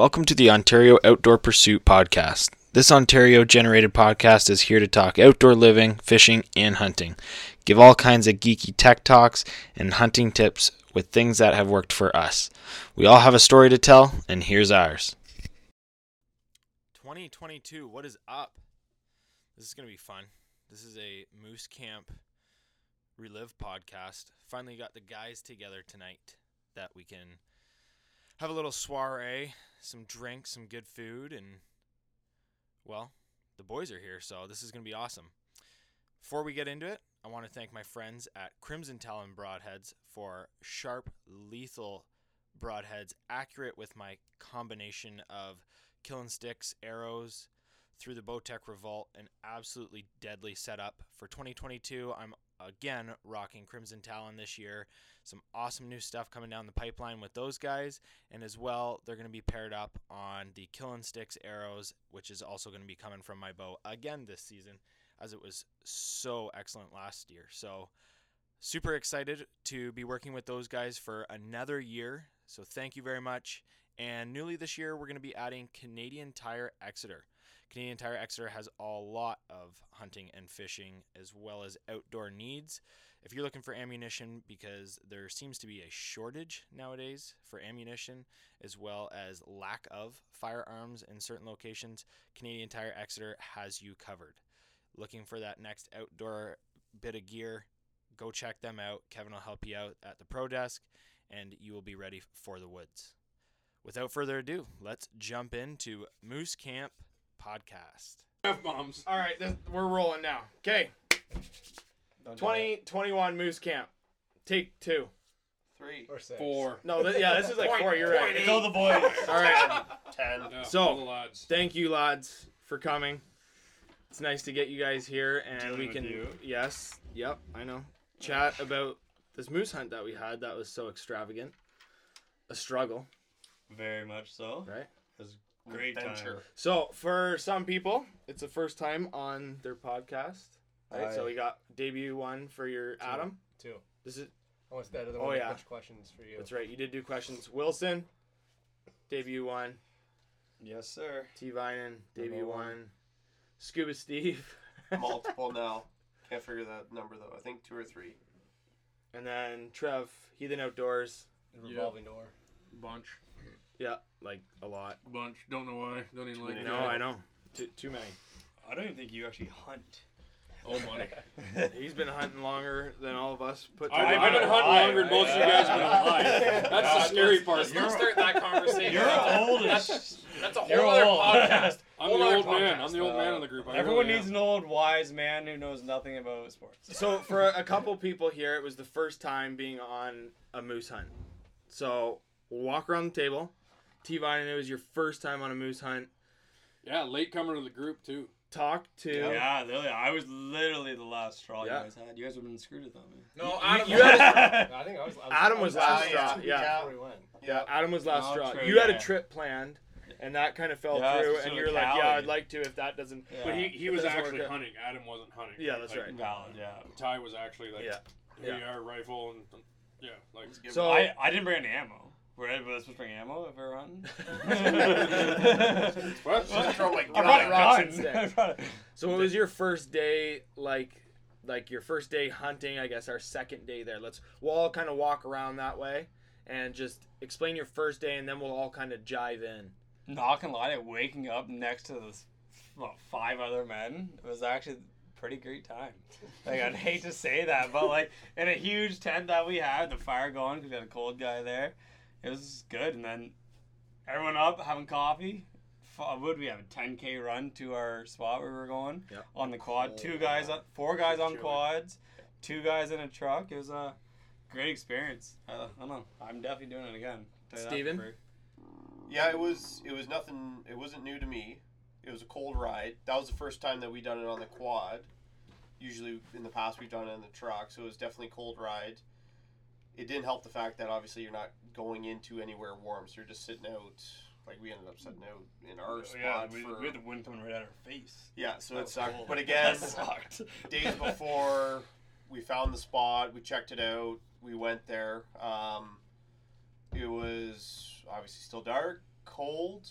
Welcome to the Ontario Outdoor Pursuit Podcast. This Ontario generated podcast is here to talk outdoor living, fishing, and hunting. Give all kinds of geeky tech talks and hunting tips with things that have worked for us. We all have a story to tell, and here's ours. 2022, what is up? This is going to be fun. This is a Moose Camp Relive podcast. Finally got the guys together tonight that we can have a little soiree, some drinks, some good food, and well, the boys are here, so this is going to be awesome. Before we get into it, I want to thank my friends at Crimson Talon Broadheads for sharp, lethal broadheads, accurate with my combination of killing sticks, arrows through the Bowtech Revolt, an absolutely deadly setup. For 2022, I'm again rocking Crimson Talon this year. Some awesome new stuff coming down the pipeline with those guys, and as well, they're going to be paired up on the Killing Sticks arrows, which is also going to be coming from my bow again this season, as it was so excellent last year. So, super excited to be working with those guys for another year. So, thank you very much. And newly this year, we're going to be adding Canadian Tire Exeter. Canadian Tire Exeter has a lot of hunting and fishing as well as outdoor needs. If you're looking for ammunition, because there seems to be a shortage nowadays for ammunition as well as lack of firearms in certain locations, Canadian Tire Exeter has you covered. Looking for that next outdoor bit of gear, go check them out. Kevin will help you out at the pro desk and you will be ready for the woods. Without further ado, let's jump into Moose Camp podcast. F bombs. All right, this, we're rolling now. Okay, Don't 2021 Moose Camp. Take two. Three. Or six. Four. No, th- yeah, this is like four. You're right. It's all the boys. All right. Ten. Yeah, So- all the lads. Thank you, lads, for coming. It's nice to get you guys here, and Dealing we with can. you. Yes. Yep. I know. Chat about this moose hunt that we had. That was so extravagant. A struggle, Very much so. right? It was a great Adventure. time. So for some people, it's the first time on their podcast. Right. so we got debut one for your Adam. Two. This is Almost better than Oh, one yeah. bunch of questions for you. that's right. You did do questions. Wilson, debut one. Yes, sir. T Vinen, debut one. one. Scuba Steve, multiple now. Can't figure that number though. I think two or three. and then Trev, Heathen Outdoors. Revolving door. Bunch. Yeah, like a lot. Bunch. Don't know why. Don't even like No, I know. Too, too many. I don't even think you actually hunt. Oh, money. He's been hunting longer than all of us put I've, together. I've been hunting alive, longer than most of you guys have been alive. That's the scary part. You're- that conversation. You're old as That's, that's a whole You're other old. podcast. I'm the Whole other old man. podcast. I'm the old man in the group. I Everyone really needs am. an old wise man who knows nothing about sports. So for a couple people here, it was the first time being on a moose hunt. So we'll walk around the table. T Vine, it was your first time on a moose hunt. Yeah, late comer to the group too. Talk to Yeah, literally, I was literally the last straw Yeah. you guys had. You guys would have been screwed without me. No, Adam- you, you had I think I was. I was Adam was was last out straw, two yeah. we went. yeah. Adam was last Oh, straw. true, you had a yeah. trip planned, and that kind of fell Yeah, through. so And you're like, Callie. "Yeah, I'd like to if that doesn't." Yeah. But he, he If was doesn't actually work out- hunting. Adam wasn't hunting. Yeah, that's Like, right. Valid, yeah. Ty was actually like, Yeah. here Yeah. you are, rifle, and yeah, like. So I, I didn't bring any ammo. Were I supposed to bring ammo if we were hunting? What? Just throw like I brought a rocks gun. and sticks. I brought a- So what was your first day like? Like your first day hunting, I guess our second day there. Let's we'll all kind of walk around that way and just explain your first day, and then we'll all kind of jive in. Not gonna lie, waking up next to this, well, five other men It was actually a pretty great time. Like I'd hate to say that, but like in a huge tent that we had, the fire going because we had a cold guy there, it was good. And then everyone up having coffee. Uh, Would we have a 10k run to our spot where we were going Yep. on the quad? Oh, two guys, on, four guys on quads, two guys in a truck. It was a great experience. I, I don't know. I'm definitely doing it again. Tell you that for Steven? Yeah, it was. It was nothing. It wasn't new to me. It was a cold ride. That was the first time that we done it on the quad. Usually in the past we've done it in the truck, so it was definitely a cold ride. It didn't help the fact that obviously you're not going into anywhere warm, so you're just sitting out. Like we ended up sitting out in our spot Yeah, we, for we had the wind coming right at our face. yeah. So That it sucked. cold. But again, sucked. days before we found the spot, we checked it out, we went there. Um, it was obviously still dark, cold,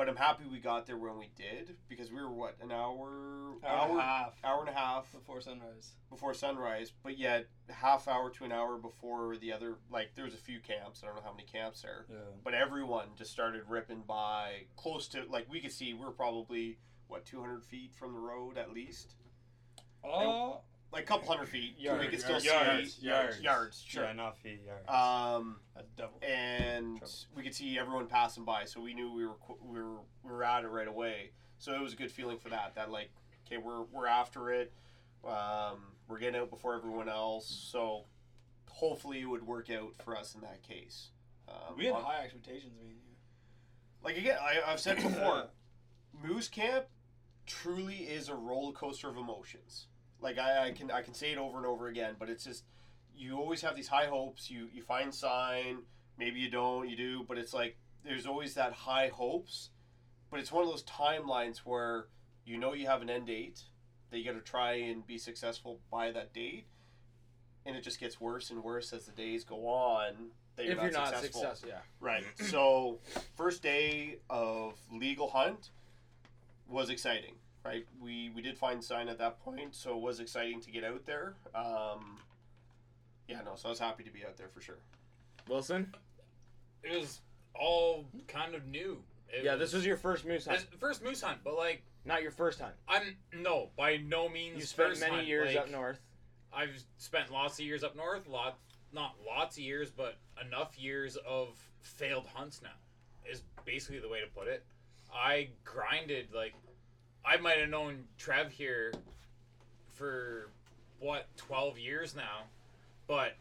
but I'm happy we got there when we did because we were what an hour, Hour and a half hour and a half before sunrise. before sunrise, but yet half hour to an hour before the other. Like there was a few camps. I don't know how many camps there, Yeah. but everyone just started ripping by close to like we could see We are probably what 200 feet from the road at least, Oh, like a couple hundred feet. we yards, could still yards, see yards, yards, yards, sure. Yeah, not feet, yards. Um, That's double. and Trouble. we could see everyone passing by, so we knew we were we were we were at it right away. So it was a good feeling for that. That like, okay, we're we're after it. Um, we're getting out before everyone else. So hopefully it would work out for us in that case. Um, we had on- high expectations, me and you. like again, I, I've said before, Moose Camp truly is a roller coaster of emotions. Like I, I can I can say it over and over again, but it's just you always have these high hopes. You you find sign, maybe you don't, you do, but it's like there's always that high hopes. But it's one of those timelines where you know you have an end date that you got to try and be successful by that date, and it just gets worse and worse as the days go on. That if you're not successful. successful, yeah. Right. So, first day of legal hunt was exciting. Right. We we did find sign at that point, so it was exciting to get out there. Um, yeah. No. So I was happy to be out there for sure. Wilson. It was all kind of new. It Yeah, this was your first moose hunt, first moose hunt, but like not your first hunt. I'm no by no means. You spent first many hunt. years Like, up north. I've spent lots of years up north. Lot, not lots of years, but enough years of failed hunts now. Is basically the way to put it. I grinded like I might have known Trev here for what twelve years now, but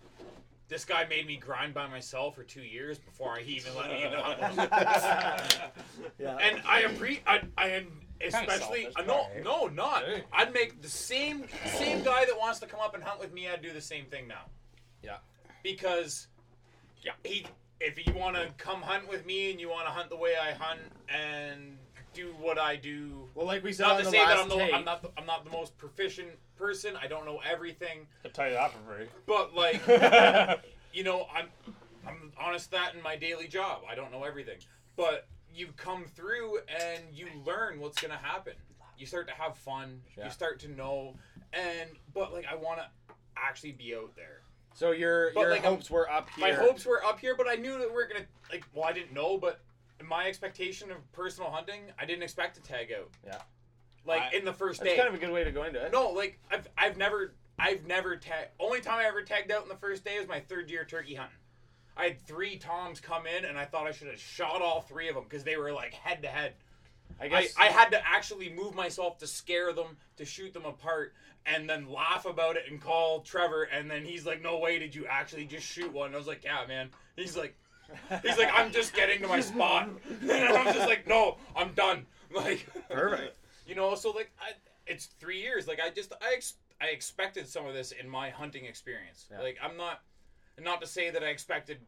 this guy made me grind by myself for two years before he even let me in the hunt. Yeah. and I appreciate. I, I am especially selfish, uh, no, right? no, not. Hey. I'd make the same same guy that wants to come up and hunt with me. I'd do the same thing now. Yeah. Because, yeah, he. If you want to come hunt with me and you want to hunt the way I hunt and do what I do, well, like we said not on to the say that last I'm, the, tape, I'm not the, I'm not the most proficient person. I don't know everything, I'll tell you that for free. but like you know, I'm I'm honest that in my daily job. I don't know everything. But you come through and you learn what's gonna happen. You start to have fun. Yeah. You start to know and but like I wanna actually be out there. so your But, your like, I'm- hopes were up here. My hopes were up here, but I knew that we are gonna like well I didn't know, but my expectation of personal hunting, I didn't expect to tag out. Yeah. Like I- in the first That's day. kind of a good way to go into it. No, like I've I've never I've never tagged. Only time I ever tagged out in the first day was my third year turkey hunting. I had three toms come in, and I thought I should have shot all three of them because they were like head to head. I I, guess I had to actually move myself to scare them, to shoot them apart, and then laugh about it and call Trevor. And then he's like, "No way, did you actually just shoot one?" And I was like, "Yeah, man." He's like, "He's like, I'm just getting to my spot," and I'm just like, "No, I'm done." Like, perfect. you know so like I, it's three years like i just i ex- i expected some of this in my hunting experience Yeah. like i'm not not to say that i expected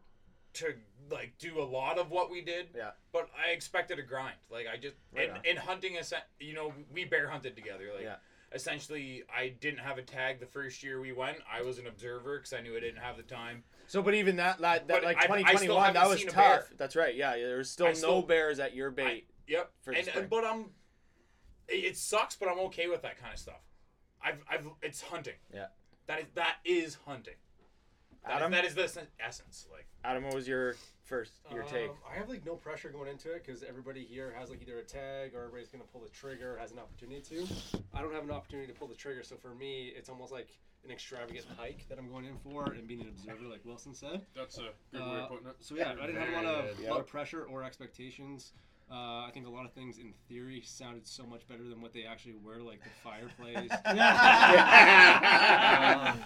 to like do a lot of what we did Yeah. but i expected a grind like i just Right in, on. in hunting you know we bear hunted together like Yeah. essentially i didn't have a tag the first year we went i was an observer because i knew i didn't have the time So, but even that, that, that But like I- I still 2021, that haven't was seen a tough. bear. That's right. Yeah, there was still I no still- bears at your bait. Yep. for the and, spring. and but I'm it it sucks, but I'm okay with that kind of stuff. I've I've it's hunting. Yeah. That is that is hunting. That is- Adam? that is the sen- essence. Like Adam, what was your first your take? Um, I have like no pressure going into it because everybody here has like either a tag or everybody's gonna pull the trigger, has an opportunity to. I don't have an opportunity to pull the trigger, so for me, it's almost like an extravagant hike that I'm going in for and being an observer, like Wilson said. That's a good way Uh, of putting it. So yeah, I didn't have a lot of, Very good. lot of pressure or expectations. Uh, I think a lot of things in theory sounded so much better than what they actually were, like the fireplace. Uh,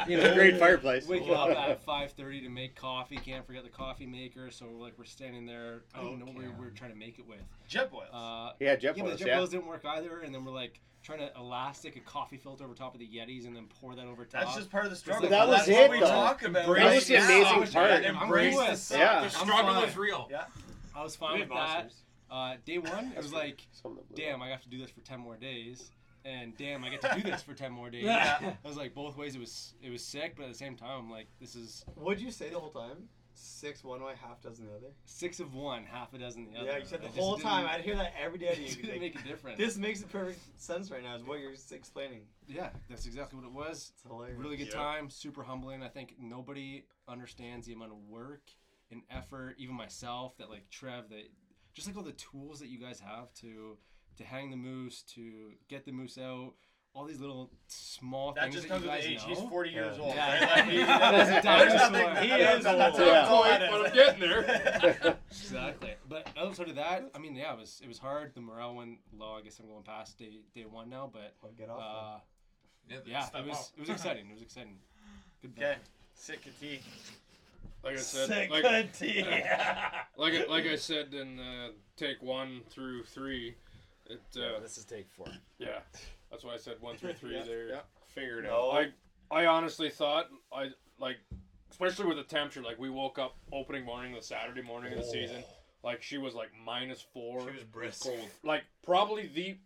you It's a great fireplace. Waking up at five thirty to make coffee. Can't forget the coffee maker. So like we're standing there. I don't know what we we're trying to make it with. Jetboils. Uh, Yeah, jet yeah, but boils, the jet yeah. boils didn't work either. And then we're like trying to elastic a coffee filter over top of the Yetis and then pour that over top. That's just part of the struggle. That was That's it, what we talk about. That was the right amazing now. part. Yeah, Embrace the with. Yeah. the struggle fine. is real. Yeah. I was fine We with have that. monsters. Uh, day one, it was like, Some of them blew damn, I have to do this for ten more days, and damn, I get to do this for ten more days. I was like, both ways, it was it was sick, but at the same time, I'm like, this is What'd you say the whole time? Six one way, half a dozen the other. Six of one, half a dozen the other. Yeah, you said the It whole time. I'd hear that every day. It To you. didn't Like, make a difference. this makes perfect sense right now. Is what you're explaining. yeah, that's exactly what it was. It's hilarious. Really good Yep. time, super humbling. I think nobody understands the amount of work and effort, even myself, that like Trev, that just like all the tools that you guys have to to hang the moose, to get the moose out, all these little small That things just that comes you with guys age. know. He's 40 years Yeah. old. Yeah, right? exactly. Like, That is a dinosaur. He is old. That's That's all point, that but. I'm getting there. exactly. But outside of that, I mean, yeah, it was it was hard. The morale went low. I guess I'm going past day day one now, but Well, get off. uh, Yeah, yeah, it was up. it was exciting. It was exciting. Good. Okay. Sick of tea. Like I said, like, good tea. like I- like I said in uh, take one through three, it uh, this is take four. yeah, that's why I said one through three. Yeah, there, yeah. figured No. out. I I honestly thought I like, especially with the temperature. Like we woke up opening morning, the Saturday morning of the season. Like she was like minus four. She was brisk. like probably the,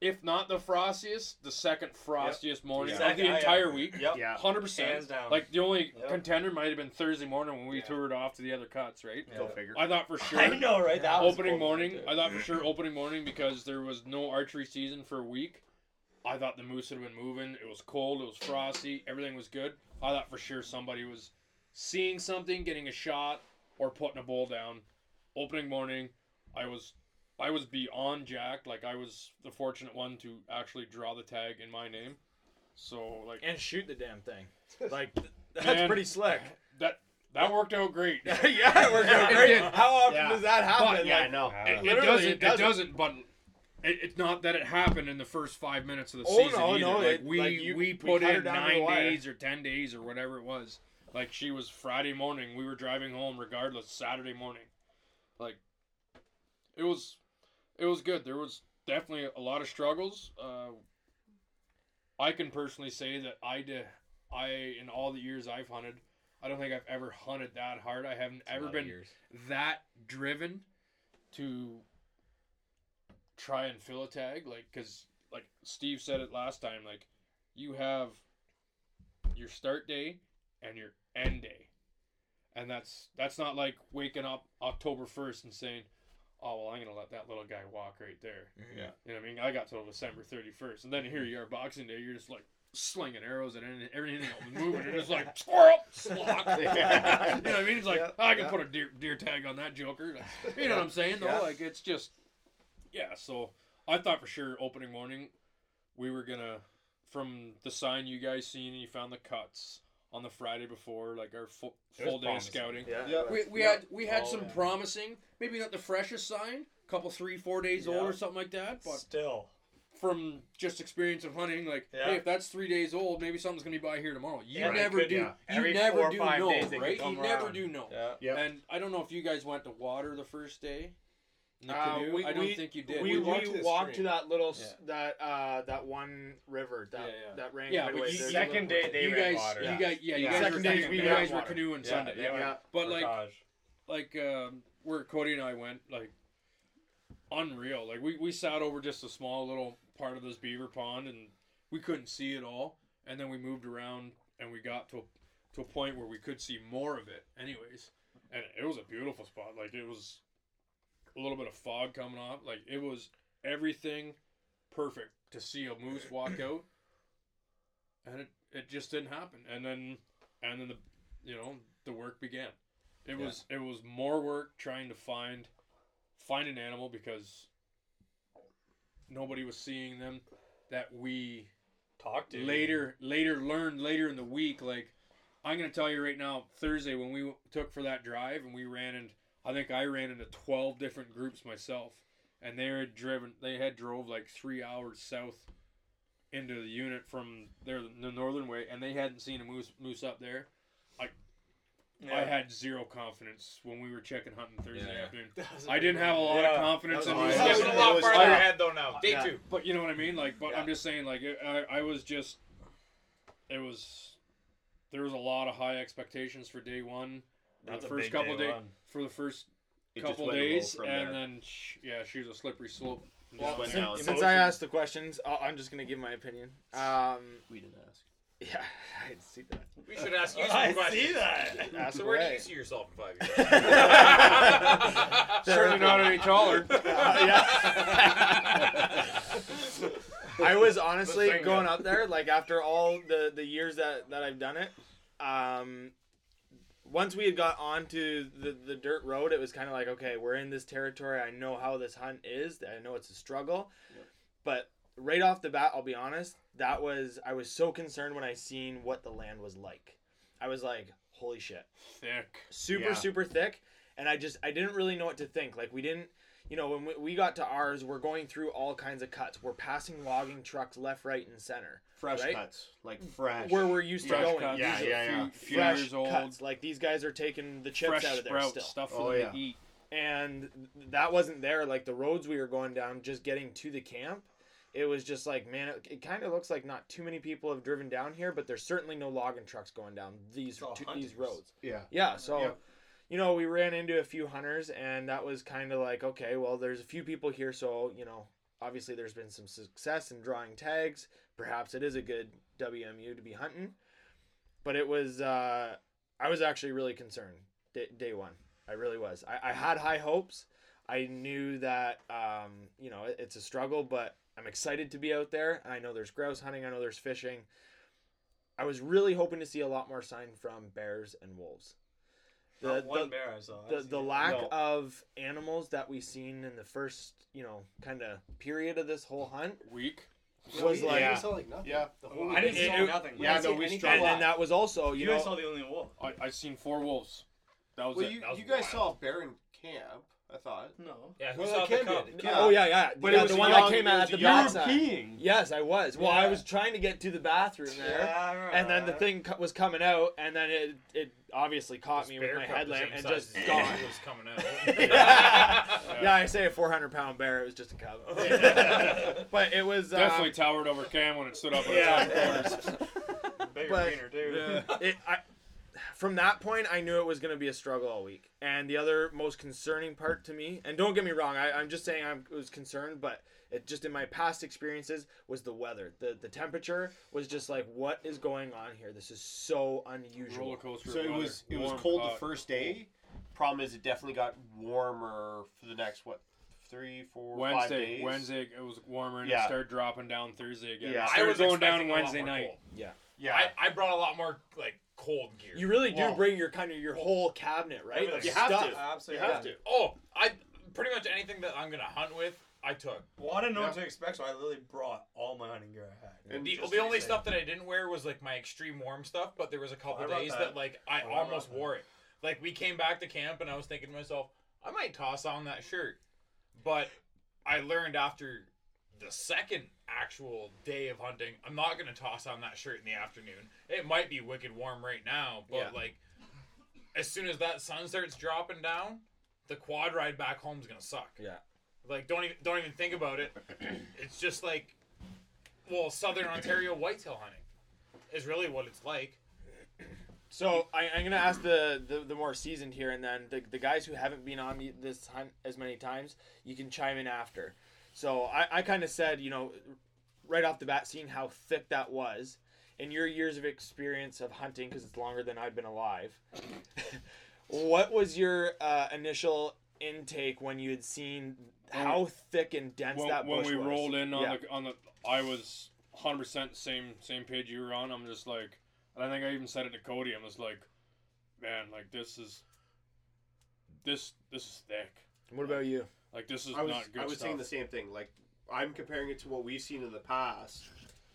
if not the frostiest, the second frostiest morning Yeah. of the entire week. Yep. Yeah. Hundred percent. Hands down. Like the only Yep. contender might have been Thursday morning when we Yeah. toured off to the other cuts, right? Yeah. Go figure. I thought for sure. I know, right? That opening cool. morning. I thought for sure opening morning because there was no archery season for a week. I thought the moose had been moving. It was cold. It was frosty. Everything was good. I thought for sure somebody was seeing something, getting a shot, or putting a bull down. Opening morning, I was, I was beyond jacked. Like I was the fortunate one to actually draw the tag in my name. So like And shoot the damn thing. Like, that's Man. pretty slick. that that worked out great. yeah, it worked out It great. How often Yeah. does that happen? But, Yeah, Like, I know. It, it doesn't. it It doesn't. doesn't. But it, it's not that it happened in the first five minutes of the Oh, season no, either. no, like it- we like, you- we we put cut her in down to the nine days or ten days or whatever it was. Like she was Friday morning. We were driving home regardless. Saturday morning, like it was, it was good. There was definitely a lot of struggles. Uh, I can personally say that I did. I in all the years I've hunted, I don't think I've ever hunted that hard. I haven't ever been that driven to try and fill a tag like because like steve said it last time like you have your start day and your end day and that's that's not like waking up october 1st and saying oh well i'm gonna let that little guy walk right there. Yeah. You know what i mean? I got till december 31st and then here you are boxing day you're just like slinging arrows at everything else moving and it's like squirrel slock you know what i mean? It's like Yeah, "Oh, i can yeah. put a deer, deer tag on that joker. You know what i'm saying? Though Yeah. like it's just yeah so i thought for sure opening morning we were gonna from the sign you guys seen and you found the cuts on the friday before like our full, full day of promising. scouting Yeah. Yeah. we, we Yeah. had we had Oh, some yeah. promising maybe not the freshest sign a couple three four days old or something like that but Still. from just experience of hunting, like, Yeah. hey, if that's three days old, maybe something's gonna be by here tomorrow. You Yeah, never could- do. yeah. You Every never do know, days they could right? You come never do know. Yeah. Yep. And I don't know if you guys went to water the first day. In Uh, we- I don't we- think you did. We, We we walked to walked to that little s that uh that one river that Yeah, yeah. that ran Yeah, right but away. you- There's second day they you ran guys, water. you Yeah. guys, yeah, you guys, Second were, days you guys ran were canoeing Yeah, Sunday. Yeah, Yeah. but like, portage. like um, where Cody and I went, like unreal. Like we, we sat over just a small little part of this beaver pond and we couldn't see it all. And then we moved around and we got to a, to a point where we could see more of it. Anyways, and it was a beautiful spot. Like it was a little bit of fog coming off. Like it was everything perfect to see a moose walk out. And it, it just didn't happen. And then and then the you know the work began. It was it was more work trying to find find an animal because nobody was seeing them that we talked to later later learned later in the week like i'm going to tell you right now thursday when we took for that drive and we ran in i think i ran into 12 different groups myself and they had driven they had drove like three hours south into the unit from their the northern way and they hadn't seen a moose moose up there i had zero confidence when we were checking hunting thursday Yeah. afternoon That was a i big didn't have a lot Yeah. of confidence That in was these awesome. Stepping Yeah, a lot was- farther yeah. ahead though now. Day Yeah. two. But you know what I mean, like. But Yeah. I'm just saying, like, it, I, I was just, it was, there was a lot of high expectations for day one, for That's the first couple day days, for the first It couple days, and there. then sh- yeah, she was a slippery slope. Just went Since, down. since I asked the questions, I'll, I'm just gonna give my opinion. Um, We didn't ask. Yeah, I didn't see that. We should ask you some I questions. see that. Ask So where do you see yourself in five years? Certainly not any taller. Yeah I was honestly finger. going up there, like after all the the years that that I've done it. Um, once we had got onto the the dirt road, it was kind of like, okay, we're in this territory. I know how this hunt is. I know it's a struggle, but right off the bat, I'll be honest. That was I was so concerned when I seen what the land was like. I was like, holy shit Thick. super Yeah. super thick and i just i didn't really know what to think like we didn't you know when we, we got to ours we're going through all kinds of cuts we're passing logging trucks left right and center Fresh Right? cuts, like fresh. where we're used Fresh to going cuts. Yeah, These yeah, yeah. Few, few fresh years old. cuts like these guys are taking the chips fresh out of there still stuff for Oh, them yeah. to eat. and that wasn't there like the roads we were going down just getting to the camp it was just like man it, it kind of looks like not too many people have driven down here but there's certainly no logging trucks going down these It's two, these roads yeah. yeah, so Yep. you know, we ran into a few hunters and that was kind of like, okay, well, there's a few people here, so, you know, obviously there's been some success in drawing tags. Perhaps it is a good WMU to be hunting. But it was uh I was actually really concerned day, day one. I really was. I, I had high hopes. I knew that um, you know, it, it's a struggle, but I'm excited to be out there. I know there's grouse hunting, I know there's fishing. I was really hoping to see a lot more sign from bears and wolves. The, Not one the, bear I saw. the, the lack No. of animals that we seen in the first, you know, kind of period of this whole hunt Weak. was we, like, Yeah. we saw like nothing. Yeah. The whole I didn't see it- nothing. Yeah, didn't no, see we struggled. and then that was also, you You know, guys saw the only wolf. I I seen four wolves. That was Well, it. you, That was you guys wild. saw a bear in camp. I thought. No. yeah, who Well, saw that the can be. Yeah. oh yeah, yeah, But yeah, it was the one young- that came out was at the a young- backside. peeing. Yes, I was. Well, I was trying to get to the bathroom there. Yeah, I And then the thing co- was coming out, and then it it obviously caught This me with bear my headlamp and just as gone. was coming out. yeah, I say a 400 pound bear. It was just a cub. but it was uh, Definitely towered over Cam when it stood up at Yeah. the top corners. Bigger but- wiener, too. it, I, from that point, I knew it was going to be a struggle all week. And the other most concerning part to me, and don't get me wrong, I, I'm just saying I was concerned, but it just in my past experiences was the weather. The the temperature was just like, what is going on here? This is so unusual. Roller coaster. So it was it was Warm, cold hot. the first day. Problem is, it definitely got warmer for the next what three, four, Wednesday. days. Wednesday it was warmer and Yeah. it started dropping down Thursday again. Yeah. I was going down expecting a lot Wednesday more night. cold. Yeah. I, I brought a lot more like cold gear. You really do Well- bring your kind of your whole cabinet, right? Of You have stuff. to. Absolutely. You have to. oh, I pretty much anything that I'm gonna hunt with, I took. Well, I didn't know what to expect, so I literally brought all my hunting gear I had. And The, just the to only say- stuff that I didn't wear was like my extreme warm stuff, but there was a couple I brought days that. that. like I Oh, I brought almost that. wore it. Like we came back to camp and I was thinking to myself, I might toss on that shirt. But I learned after the second actual day of hunting, I'm not gonna toss on that shirt in the afternoon. It might be wicked warm right now, but Yeah. like as soon as that sun starts dropping down, the quad ride back home is gonna suck. Yeah. Like don't even don't even think about it. It's just like well, southern Ontario whitetail hunting is really what it's like. So I, I'm gonna ask the, the, the more seasoned here, and then the, the guys who haven't been on the, this hunt as many times, you can chime in after. So I, I kind of said, you know, right off the bat, seeing how thick that was, in your years of experience of hunting, because it's longer than I've been alive. what was your uh, initial intake when you had seen how thick and dense When, that when we was? rolled in on Yeah. the on the, I was 100 percent same same page you were on. I'm just like, and I think I even said it to Cody. I'm just like, man, like this is, this this is thick. What about you? Like this is I was not good I was stuff. saying the same thing. Like I'm comparing it to what we've seen in the past,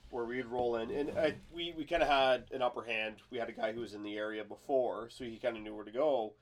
where we'd roll in, and I, we we kind of had an upper hand. We had a guy who was in the area before, so he kind of knew where to go.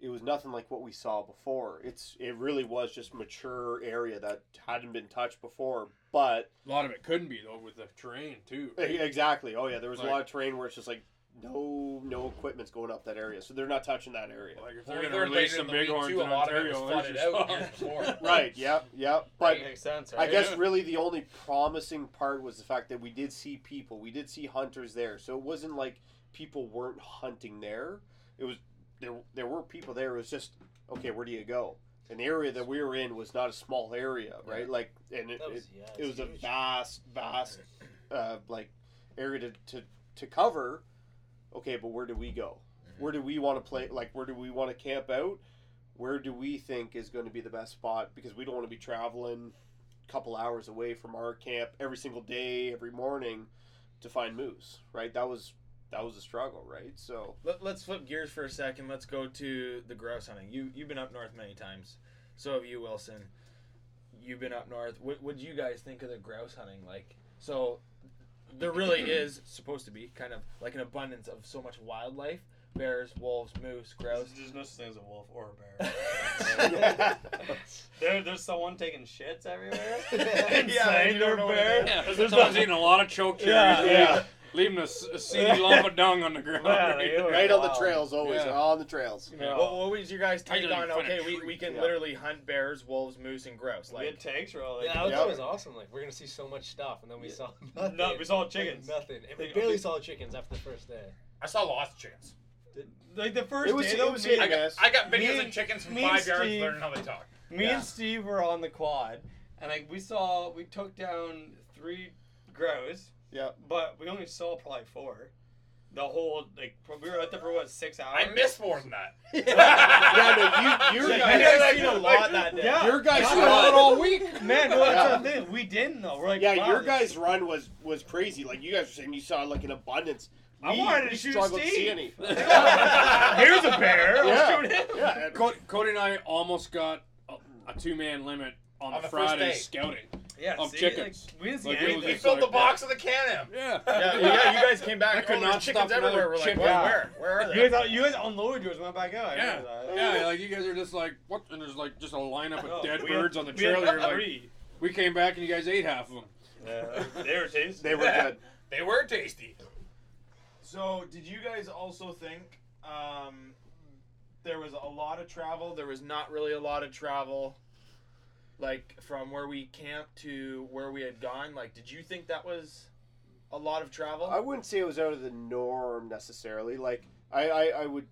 It was nothing like what we saw before. It's it really was just mature area that hadn't been touched before. But A lot of it couldn't be though with the terrain too. e- exactly, oh yeah, there was Like- a lot of terrain where it's just like no no equipment's going up that area, so they're not touching that area. Like if they're we gonna learned release some in the week, bighorns in a lot of it was Ontario, flooded out just- years before. Right? Yep. Yep. But makes sense, I guess really the only promising part was the fact that we did see people. We did see hunters there. So it wasn't like people weren't hunting there. It was there there were people there. It was just okay, where do you go? And the area that we were in was not a small area, right? Like and it, was- yeah, it was a vast, vast uh, like area to, to, to cover. Okay, but where do we go? Mm-hmm. Where do we want to play? Like, where do we want to camp out? Where do we think is going to be the best spot? Because we don't want to be traveling a couple hours away from our camp every single day, every morning, to find moose. Right? That was that was a struggle, right? So Let, let's flip gears for a second. Let's go to the grouse hunting. You you've been up north many times. So have you, Wilson. You've been up north. What would you guys think of the grouse hunting? Like, so there really is supposed to be kind of like an abundance of so much wildlife: bears, wolves, moose, grouse. There's no such thing as a wolf or a bear. there, there's someone taking shits everywhere. and Yeah, you don't know bear. Yeah, There's someone's eating a lot of choke cherries. Yeah, yeah. Leaving a, s- a seedy lump of dung on the ground. Yeah, they do. right on the trails, always Yeah. on the trails. Yeah. What, what was your guys' I take on? find Okay, we, we can Yeah. literally hunt bears, wolves, moose, and grouse. We had Like, tanks were all that. Yeah, I Yep. thought it was awesome. Like we're gonna see so much stuff, and then we saw nothing. No, we saw Like, chickens. nothing, and we barely saw chickens after the first day. I saw lots of chickens. like the first It was- day it was me, hit I and got. I got videos and- of chickens from five yards Steve- learning how they talk. me Yeah. and Steve were on the quad, and like we saw, we took down three grouse, Yeah. but we only saw probably four. The whole like we were out there for what six hours. I missed more than that. yeah, no, you, your you guys, guys seen a lot that day. Yeah. your guys Yeah. run all week. Man, no, that's Yeah. the thing. We didn't though. We're like, yeah, wow, your this- guys' run was was crazy. Like you guys were saying, you saw like an abundance. I We- wanted to we shoot struggled to Steve. see any. Here's a bear. Yeah. Let's shoot him. Yeah, Cody, Cody and I almost got a, a two man limit on, On the, the first Friday day. scouting. Yeah, Of see, chickens. Like, we didn't see Like, anything. He filled like the box of the can-am. Yeah. Yeah, yeah, you guys came back. I could oh, not there's chickens stop another everywhere. We're chicken. where, Yeah. where, where are they? You guys, you guys unloaded yours, went back out. I Yeah. remember. Yeah, like you guys are just like what? And there's like just a lineup of No, dead we had- birds on the we had. You're like, we came back and you guys ate half of them. Yeah, they were tasty. they were good. They were tasty. So, did you guys also think um, there was a lot of travel? There was not really a lot of travel, like from where we camped to where we had gone. Like, did you think that was a lot of travel? I wouldn't say it was out of the norm necessarily. Like I, I, I would.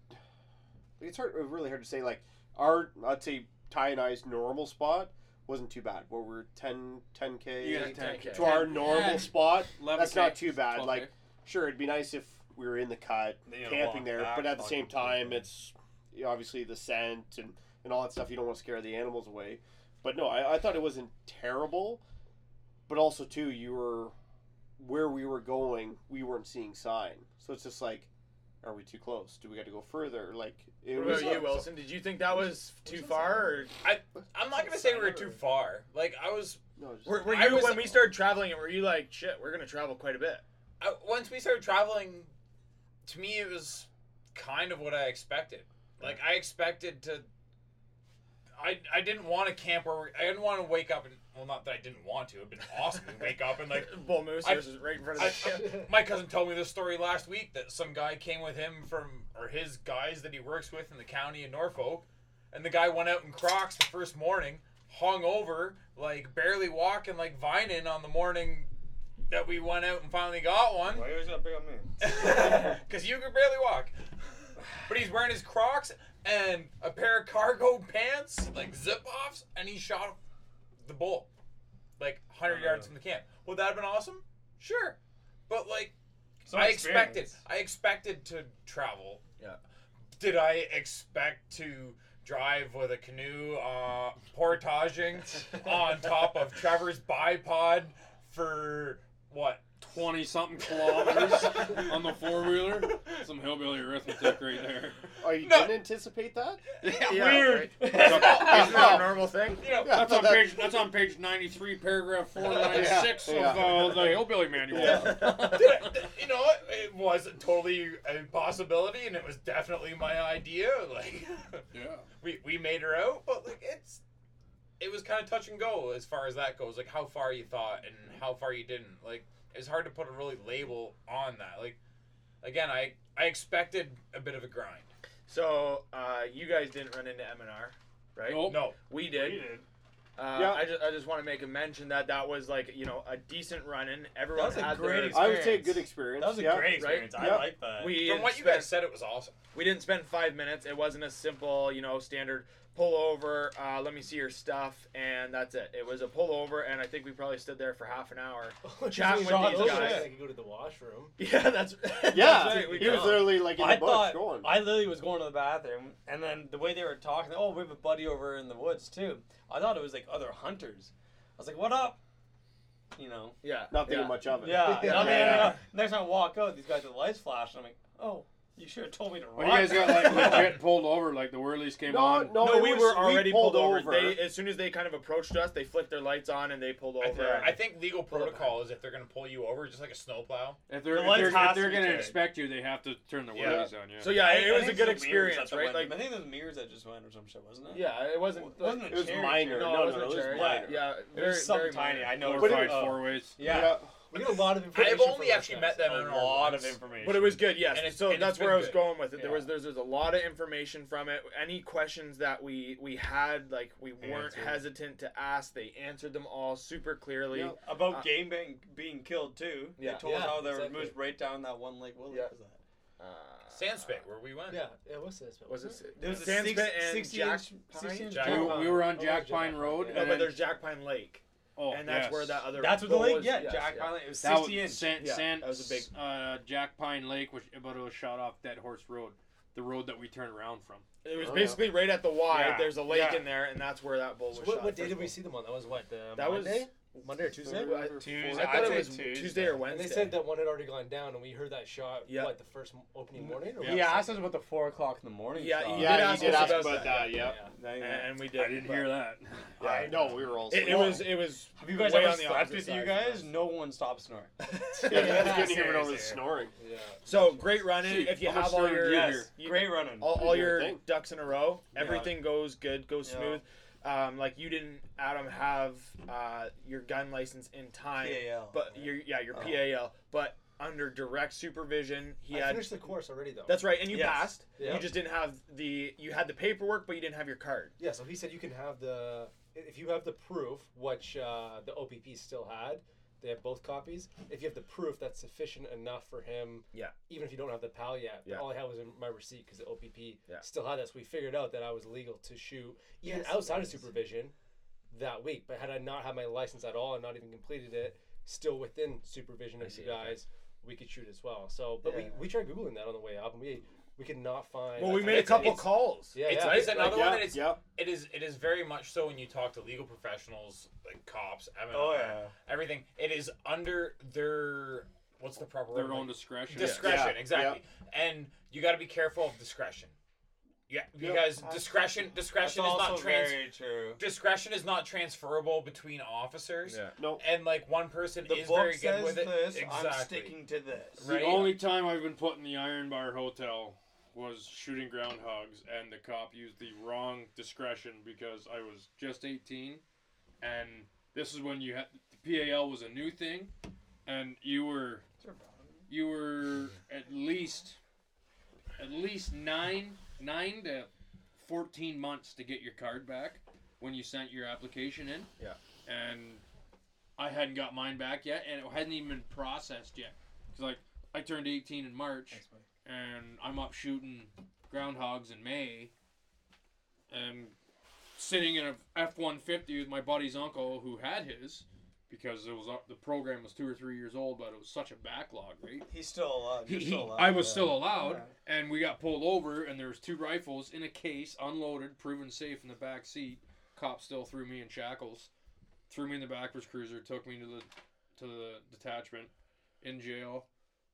It's hard, really hard to say. Like our, I'd say Ty and I's normal spot wasn't too bad. Where we're 10, 10 k Yeah, 10K. to our normal Yeah. spot. 11K, That's not too bad. 12K. Like sure, it'd be nice if we were in the cut, Then gotta camping there, back but at the same fucking time, it's you know, obviously the scent and and all that stuff. You don't want to scare the animals away. But no, I, I thought it wasn't terrible. But also too, you were where we were going. We weren't seeing sign, so it's just like, are we too close? Do we got to go further? Like it what was. about you, Wilson? Did you think that was too far? Or I'm not gonna say we were too far. Like I was No, just- were, were I you was- when we started traveling? Were you like, shit, we're gonna travel quite a bit? I, once we started traveling, to me it was kind of what I expected. Like I expected to. I, I didn't want to camp where we, I didn't want to wake up and well not that I didn't want to it'd been awesome to wake up and like Bull moose I- was right in front of I, the camp. my cousin told me this story last week that some guy came with him from or his guys that he works with in the county in Norfolk, and the guy went out in Crocs the first morning, hung over, like barely walking, like vining on the morning that we went out and finally got one. Why you always got big on me? Because you could barely walk. But he's wearing his Crocs and a pair of cargo pants, like zip offs, and he shot the bull, like 100 Oh, yards from the camp. Would that have been awesome? Sure. But, like, I expected. I expected to travel. Yeah. Did I expect to drive with a canoe, uh, portaging on top of Trevor's bipod for what? Twenty something kilometers on the four wheeler. Some hillbilly arithmetic right there. oh, you No. didn't anticipate that? Yeah, Weird. right. Isn't that a normal thing? Yeah, That's on that- page. That's on page ninety-three, paragraph four ninety six Yeah, of uh, the hillbilly manual. Yeah. you know what? It was totally a possibility, and it was definitely my idea. Like, Yeah. we we made her out, but like it's it was kind of touch and go as far as that goes. Like how far you thought and how far you didn't. Like it's hard to put a really label on that. Like again, I I expected a bit of a grind. So uh, you guys didn't run into MNR, right? Nope. No, We did. Uh, Yeah. I just I just want to make a mention that that was like you know a decent run in. Everyone That was a had great their, I would say Experience. good experience. That was a yeah. great experience. I Yeah. like that. We from had what you guys said, it was awesome. we didn't spend five minutes. It wasn't a simple you know standard pull over, uh, let me see your stuff, and that's it. It was a pull over, and I think we probably stood there for half an hour. Chatting with these those guys. I could go to the washroom. Yeah, that's Yeah, that's right, we he was literally like in the I bush thought going. I literally was going to the bathroom, and then the way they were talking, oh, we have a buddy over in the woods too. I thought it was like other hunters. I was like, what up? You know. yeah, Not thinking yeah. much of it. Yeah. Yeah. I mean, Yeah. next time I walk out, these guys with the lights flashing. I'm like, oh, you should have told me to run. When you guys got like legit pulled over, like the whirlies came No, on. no, No, we was- were already pulled, pulled, over. They, as soon as they kind of approached us, they flicked their lights on and they pulled I, over. think, I think legal protocol is if they're gonna pull you over, just like a snowplow. If they're, The if they're, they're gonna inspect you, they have to turn the Yeah. whirlies on. Yeah. so yeah, I- it was a good it's the mirrors experience, right? went- Like, I think the mirrors that just went or some shit, wasn't it? yeah, it wasn't. It wasn't a It was minor. No, no, it wasn't no, it was cherry. minor. Yeah, It was something tiny. I know. Glorified it's- four ways. Yeah. We get a lot of information. I've only from actually met them in A our lot of information. But it was good, yes. And it's- so and that's it's where been I was good. going with it. There Yeah. was there's, there's a lot of information from it. Any questions that we we had, like we weren't Answered. hesitant to ask. They answered them all super clearly. Yeah. About Uh, game being, being killed too. Yeah. They told us Yeah, how they were exactly. moved right down that one lake. What lake Yeah. was that? Uh, Sandspit, where we went. Yeah, yeah. What's this? Was it? There was a Sandspit six- and 60 Jack inch- Pine? 60 inch Jack- We, Pine. we were on Oh, Jack Jack Pine Pine, Road, yeah. No, and but then, there's Jack Pine Lake, oh, and that's yes. where that other. That's what the lake. was- Yeah, yes, Jack yeah. Pine Lake. It was That 60 was inch. San, Yeah, San, that was a big- uh, Jack Pine Lake, which but it was shot off Dead Horse Road, the road that we turned around from. It was Oh, basically right at the Y. Yeah. There's a lake Yeah. in there, and that's where that bull was So what, shot. what day did we see them on? That was what the That was- Monday, Monday or Tuesday. I- Tuesday. I thought I'd it say was Tuesday. Tuesday or And Wednesday. they said that one had already gone down, and we heard that shot. Yeah. What the first opening morning? Or Yeah. He asked us about the four o'clock in the morning. Yeah, shot. he Yeah, did you ask did ask about about that. that. Yeah. and we did. I didn't but- hear that. Yeah. I know we were all. It, it was. It was. Have you guys way ever on the slept opposite with you side guys? us. No one stopped snoring. Yeah, you couldn't hear it over the snoring. Yeah. So great running. Gee, if you how much have all snoring your do you yes, you- great running. all, all your thing. ducks in a row, everything goes good, goes Yeah. smooth. Um, like you didn't, Adam, have uh, your gun license in time, PAL. but your yeah your Oh. PAL, but under direct supervision, he I had. finished the course already though. That's right, and you Yes. passed. Yeah. You just didn't have the. You had the paperwork, but you didn't have your card. Yeah, so he said you can have the if you have the proof, which uh, the OPP still had. They have both copies. If you have the proof, that's sufficient enough for him. Yeah. Even if you don't have the PAL yet, Yeah. all I had was in my receipt because the OPP Yeah. still had that. So we figured out that I was legal to shoot even Yes, outside of supervision that week. But had I not had my license at all and not even completed it, still within supervision I of see, you okay. guys, we could shoot as well. So, but Yeah. we, we tried googling that on the way up, and we we could not find. Well, we made a couple it's- calls. Yeah, It's, yeah. it's Like, another yeah, one. And it's yeah. it is it is very much so when you talk to legal professionals like cops, MNR, Oh yeah. everything. It is under their what's the proper Their word? own discretion. discretion Yeah, exactly and you got to be careful of discretion yeah Yep. because discretion That's discretion is not trans very true. discretion is not transferable between officers Yeah. No. and like one person The is book very good says with it this. exactly I'm sticking to this. The only time I've been put in the Iron Bar Hotel was shooting groundhogs, and the cop used the wrong discretion because I was just 18, and this is when you had the PAL was a new thing, and you were you were at least at least nine nine to 14 months to get your card back when you sent your application in. Yeah. And I hadn't got mine back yet, and it hadn't even been processed yet. Cause like I turned 18 in March, and I'm up shooting groundhogs in May, and sitting in a F-150 with my buddy's uncle who had his, because it was uh, the program was two or three years old, but it was such a backlog, right? He's still allowed. He, still allowed. I was yeah. still allowed, and we got pulled over, and there was two rifles in a case, unloaded, proven safe in the back seat. Cop still threw me in shackles, threw me in the backwards cruiser, took me to the to the detachment, in jail,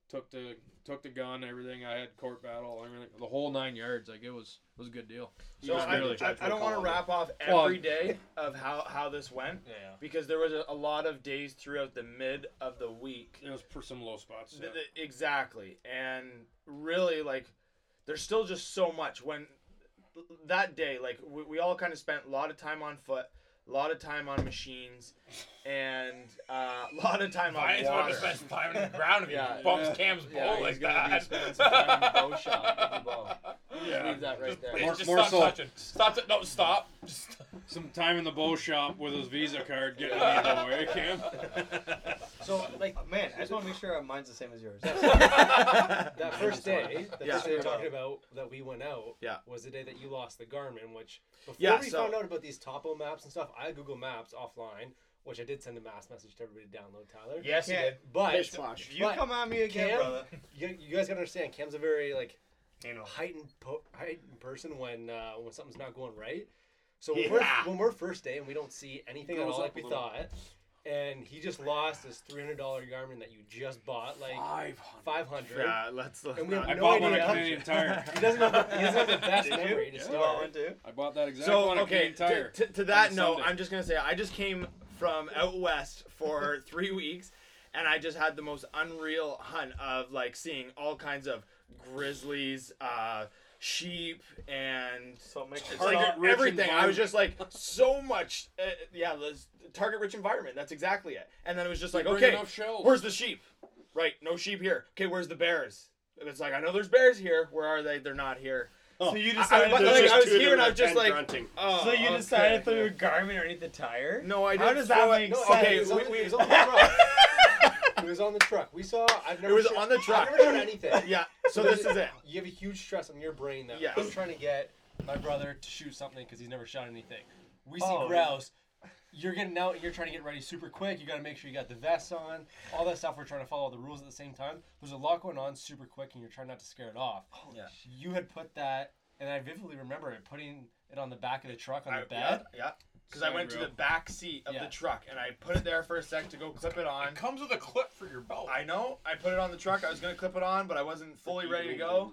took the took the gun, everything. I had court battle, everything, the whole nine yards. Like it was it was a good deal. So I, barely I, judgment I don't want to wrap off Well, every day of how, how this went Yeah. because there was a, a lot of days throughout the mid of the week. It was for some low spots. Th- th- exactly, and really like there's still just so much when that day like we, we all kind of spent a lot of time on foot, a lot of time on machines, and uh, a lot of time on Ryan's about water. to spend some time in the ground if Yeah. he bumps Yeah. Cam's Yeah, ball he's like gonna be that. some time in bow shop with the bow. Yeah. Leave that right there. Please, More- just more stop so- touching. Stop. T- no, stop. Just- Some time in the bow shop with his Visa card getting me away, Cam. So like Man, I just want to make sure mine's the same as yours. that first day, the Yeah. day we're talking about that we went out, Yeah. was the day that you lost the Garmin. Which before Yeah, we so- found out about these topo maps and stuff, I Google Maps offline, which I did send a mass message to everybody to download. Tyler, Yes, you did. but Pish posh. you But come at me again, Cam- brother. you, you guys gotta understand, Cam's a very like Anal. heightened po- heightened person when uh, when something's not going right. So when, we're, when we're first day and we don't see anything at Goes all up like we little. thought, and he just lost this three hundred dollar Garmin that you just bought, like five hundred. Yeah, let's. let's And we have not- I no bought one idea. at Canadian Tire. He doesn't have the, he doesn't have the best Did you? memory to You start. one too? I bought that exact So one at okay, Canadian Tire. to, to, to that on note, Sunday. I'm just gonna say I just came from out west for three weeks, and I just had the most unreal hunt of like seeing all kinds of grizzlies, uh, sheep, and So it makes it's like Target rich everything. I was just like so much, uh, yeah, target rich environment. That's exactly it. And then it was just like, Bring okay, where's the sheep? Right, no sheep here. Okay, where's the bears? And it's like I know there's bears here. Where are they? They're not here. Oh, So you I- decided but, to- like, There's just I was here and I was just like, grunting. oh, So you okay. decided to throw your Garmin underneath the tire? No, I didn't How does that throw it- make No, sense? Okay, it was, we- on, we- was on the truck. it was on the truck. We saw. I've never. It was shot- on the truck. I've never shot anything. Yeah. So this is it. You have a huge stress on your brain that Yes. I'm trying to get my brother to shoot something because he's never shot anything. We see Oh, grouse. You're getting out and you're trying to get ready super quick. You got to make sure you got the vest on, all that stuff. We're trying to follow the rules at the same time. There's a lot going on super quick, and you're trying not to scare it off. Yeah. You had put that, and I vividly remember it putting it on the back of the truck on I- the bed. Yeah. yeah. Because I went to the back seat of Yeah. the truck and I put it there for a sec to go clip it on. It comes with a clip for your belt. I know. I put it on the truck. I was gonna clip it on, but I wasn't fully ready to go.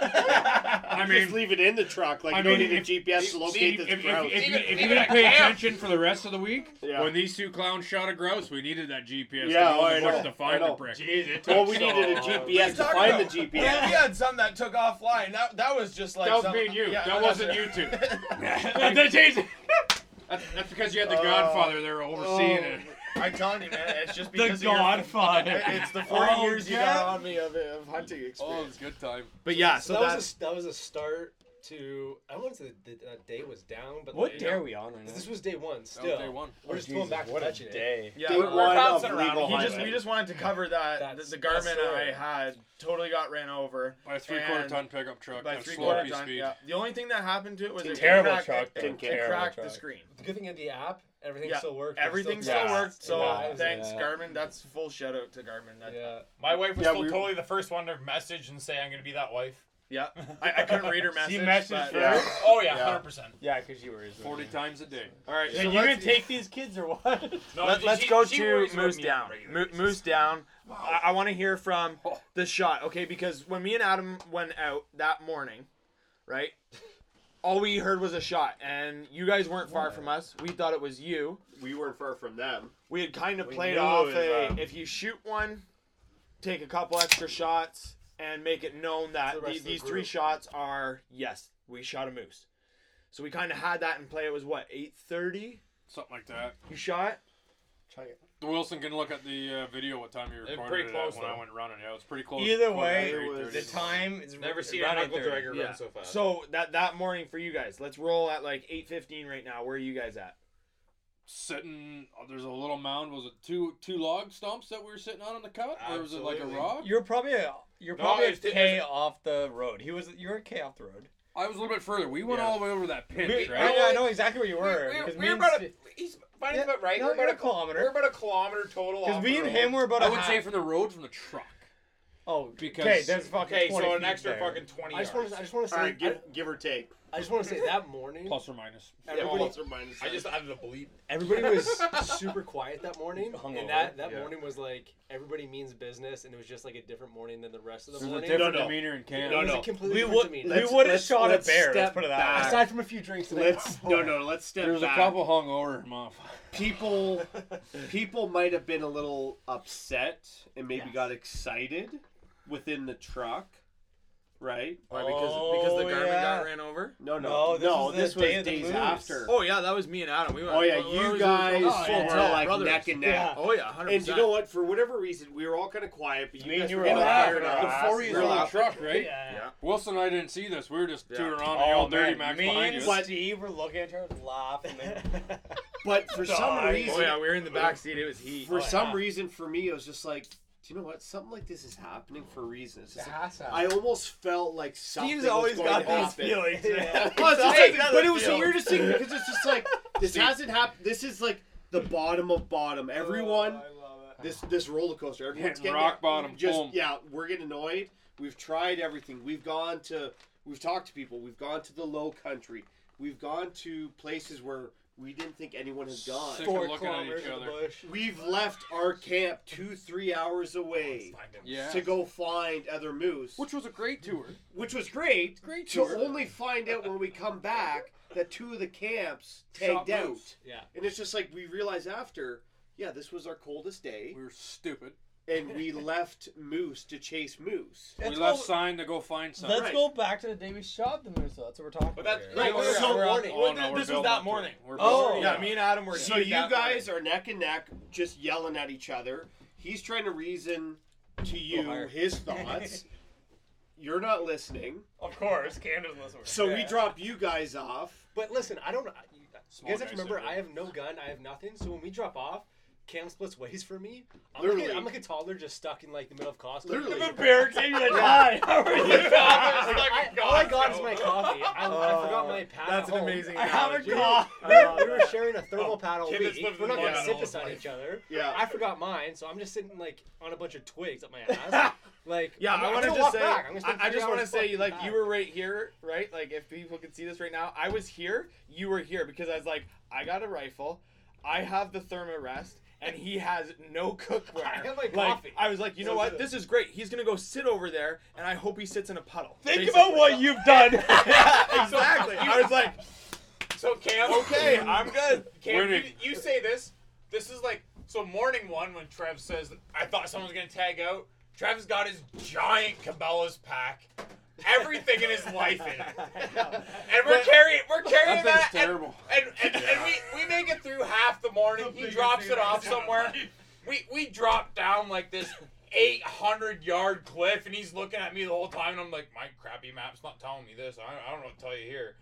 I mean, just mean, leave it in the truck. Like I you don't mean, need a if- GPS to locate see, this if, if, grouse. if, you, Even- if you even didn't at pay camp. attention for the rest of the week, Yeah. when these two clowns shot a grouse, we needed that GPS Yeah, to go oh, I in the bush know, to find I the know. prick. Jeez, it well, we so needed a long. GPS to talking find the about? GPS. We had some that took offline. That that was just like That was some- being you. yeah, that that's wasn't it. you two. that's, that's, that's because you had the Oh. Godfather there overseeing it. Oh. I'm telling you, man, it's just because The because of your- Godfather. It's the 40 Oh, years you yeah. got on me of, of hunting oh, experience. Oh, it's good time. but yeah, so, that that's was a, that was a start to. I don't want to say the, the, that day was down, but What like, day are we on right now? This was day one. That Still, was day one. we're oh, just going back to what a it. day. yeah. Day we're- one bouncing of around. legal He just hunting. we just wanted to cover that That's- the that's Garmin the- I had totally got ran over By a three quarter And- ton pickup truck. by at three quarter piece ton. speed. Yeah. The only thing that happened to it was it Terrible cracked, truck, It, though. it Terrible cracked the truck. screen. The good thing in the app, everything Yeah, still worked. Everything still still worked. So Yeah. thanks, Yeah. Garmin. That's full shout out to Garmin. That, Yeah. My wife was Yeah, still we- totally the first one to message and say I'm gonna be that wife. yeah. I, I couldn't read her message. She messaged but- Yeah. Oh yeah, Yeah. hundred percent. Yeah, because you were. his Forty roommate. times a day. All right. Yeah, so you let's- gonna take these kids or what? No, Let, she- us go she to worries Moose Down. on a regular Mo- basis. Moose Down. I, I want to hear from the shot, okay? Because when me and Adam went out that morning, right? All we heard was a shot, and you guys weren't far from us. We thought it was you. We weren't far from them. We had kind of We played knew off it was a them. if you shoot one, take a couple extra shots, and make it known that The rest the- of the these three group. shots are yes, we shot a moose. So we kind of had that in play. It was what eight thirty. Something like that. You shot. Wilson can look at the uh, video what time you It's recorded pretty it close, at when I went running. Yeah, it was pretty close. Either way, it was- 3:30. The time is Never seen a around knuckle 8:30. dragger Yeah. run so fast. So that that morning for you guys, let's roll at like eight fifteen right now. Where are you guys at? sitting. oh, there's a little mound. Was it two two log stumps that we were sitting on in the cut, or was it like a Absolutely. rock? You're probably a you're No, probably it's- a K it's- off the road. He was you're a K off the road. I was a little bit further. We went Yeah. all the way over that pinch, We- right? I, I know exactly where you were We're, because we're me and about a, Steve- he's finding Yeah, about right. no, we're about a kilometer. We're about a kilometer total. because me and road. him were about. I a would half- say from the road from the truck. Oh, because- okay, that's fucking Okay, 20 so an extra there. fucking twenty I just want to. I just want to say. All right, give, give or take. I, I just want to say that morning. Plus or minus. Everybody, Plus or minus. I just added a bleep. everybody was super quiet that morning, Hungover. and that that Yeah. morning was like everybody means business, and it was just like a different morning than the rest of the There's a morning. different No, no. demeanor in Canada. No, It was no. a completely We would demeanor. we would have shot a let's bear. Let's put it that back. way. Aside from a few drinks today. Let's no no. Let's step back There's a couple hungover motherfuckers. people people might have been a little upset and maybe Yes. got excited within the truck, right? Why? Because because the Oh, Garmin yeah. got ran over. No, No, no, this no. was the This was day of the days moose. after. Oh yeah, that was me and Adam. We went. Oh yeah, where- where you was guys it? Oh, were yeah. like Brothers. neck and neck. Yeah. Oh yeah, hundred And percent. And you know what? For whatever reason, we were all kind of quiet, but you Me and guys you were were getting laughing fired our up. The asses 40 is We're on the laughing. truck, right? Yeah. Yeah. Wilson and I didn't see this. We were just Yeah. tooting around Oh, the old dirty man. Max Me behind and you. But- Steve were looking at her laughing. but for some Die. reason, Oh yeah, we were in the back seat. It was heat. for Oh, some yeah. reason, for me, it was just like, do you know what? Something like this is happening for a reason. It's It just like, has to I happen. almost felt like something Steve's was always going got to these happen. feelings. Yeah. Well, it's just Hey, like- but it was the feels. weirdest thing because it's just like this hasn't happened. This is like the bottom of bottom. Oh, Everyone, Oh, I love it. this this roller coaster. Everyone's getting rock bottom, Just boom. yeah, we're getting annoyed. We've tried everything. We've gone to, we've talked to people. We've gone to the low country. We've gone to places where we didn't think anyone has gone. Sick of looking at each other. We've left our camp two, three hours away Yeah. to go find other moose, Which was a great tour. which was great. Great To tour. only find out when we come back that two of the camps Shot tagged out, moose. Yeah. and it's just like we realize after, yeah, this was our coldest day, We were stupid. And we left moose to chase moose. we Let's left go- sign to go find some. Let's Right. go back to the day we shot the moose. Though. That's what we're talking But about. that's- here. Right, Oh, yeah, we're on- morning. Oh, no, this we're was building that up to morning. Oh. it. We're Oh, building yeah, up. me and Adam were. So here you that guys morning. are neck and neck, just yelling at each other. He's trying to reason to you higher. his thoughts. You're not listening, Of course, Cam doesn't listen. so we Yeah. drop you guys off. But listen, I don't. You, you Small guys have to guys remember, are. I have no gun. I have nothing. So when we drop off, Cam splits ways for me. I'm Literally. like, a, I'm like a toddler just stuck in like the middle of Costco. Literally. The bear came like, hi, how are you? Like, I, all I got is my coffee. I, I oh, forgot my pad. That's an home. amazing. I have a analogy. cough. We were, we it. were sharing a thermal oh, pad all Kid that's week. lived We're not gonna London sit all his beside life. each other. Yeah. I forgot mine, so I'm just sitting like on a bunch of twigs up my ass. like, Yeah, I'm, I want to just say. I'm gonna spend I, I three just want to say, like, back. you were right here, right? Like, if people could see this right now, I was here, you were here, because I was like, I got a rifle, I have the thermarest, and he has no cookware. I have my Like, coffee. I was like, you know what? good. This is great. He's gonna go sit over there, and I hope he sits in a puddle. Think basically. about what you've done. yeah, exactly. I was like, So Cam, okay, I'm good. Cam, you, Winning. you say this. This is like so. Morning one when Trev says, "I thought someone was gonna tag out." Trev's got his giant Cabela's pack, everything in his life in it, and we're carrying we're carrying That that, thing's and, terrible. and, and, and we, we make it through half the morning. He drops it off somewhere. We we drop down like this 800 yard cliff, and he's looking at me the whole time, and I'm like, my crappy map's not telling me this. I, I don't know what to tell you here.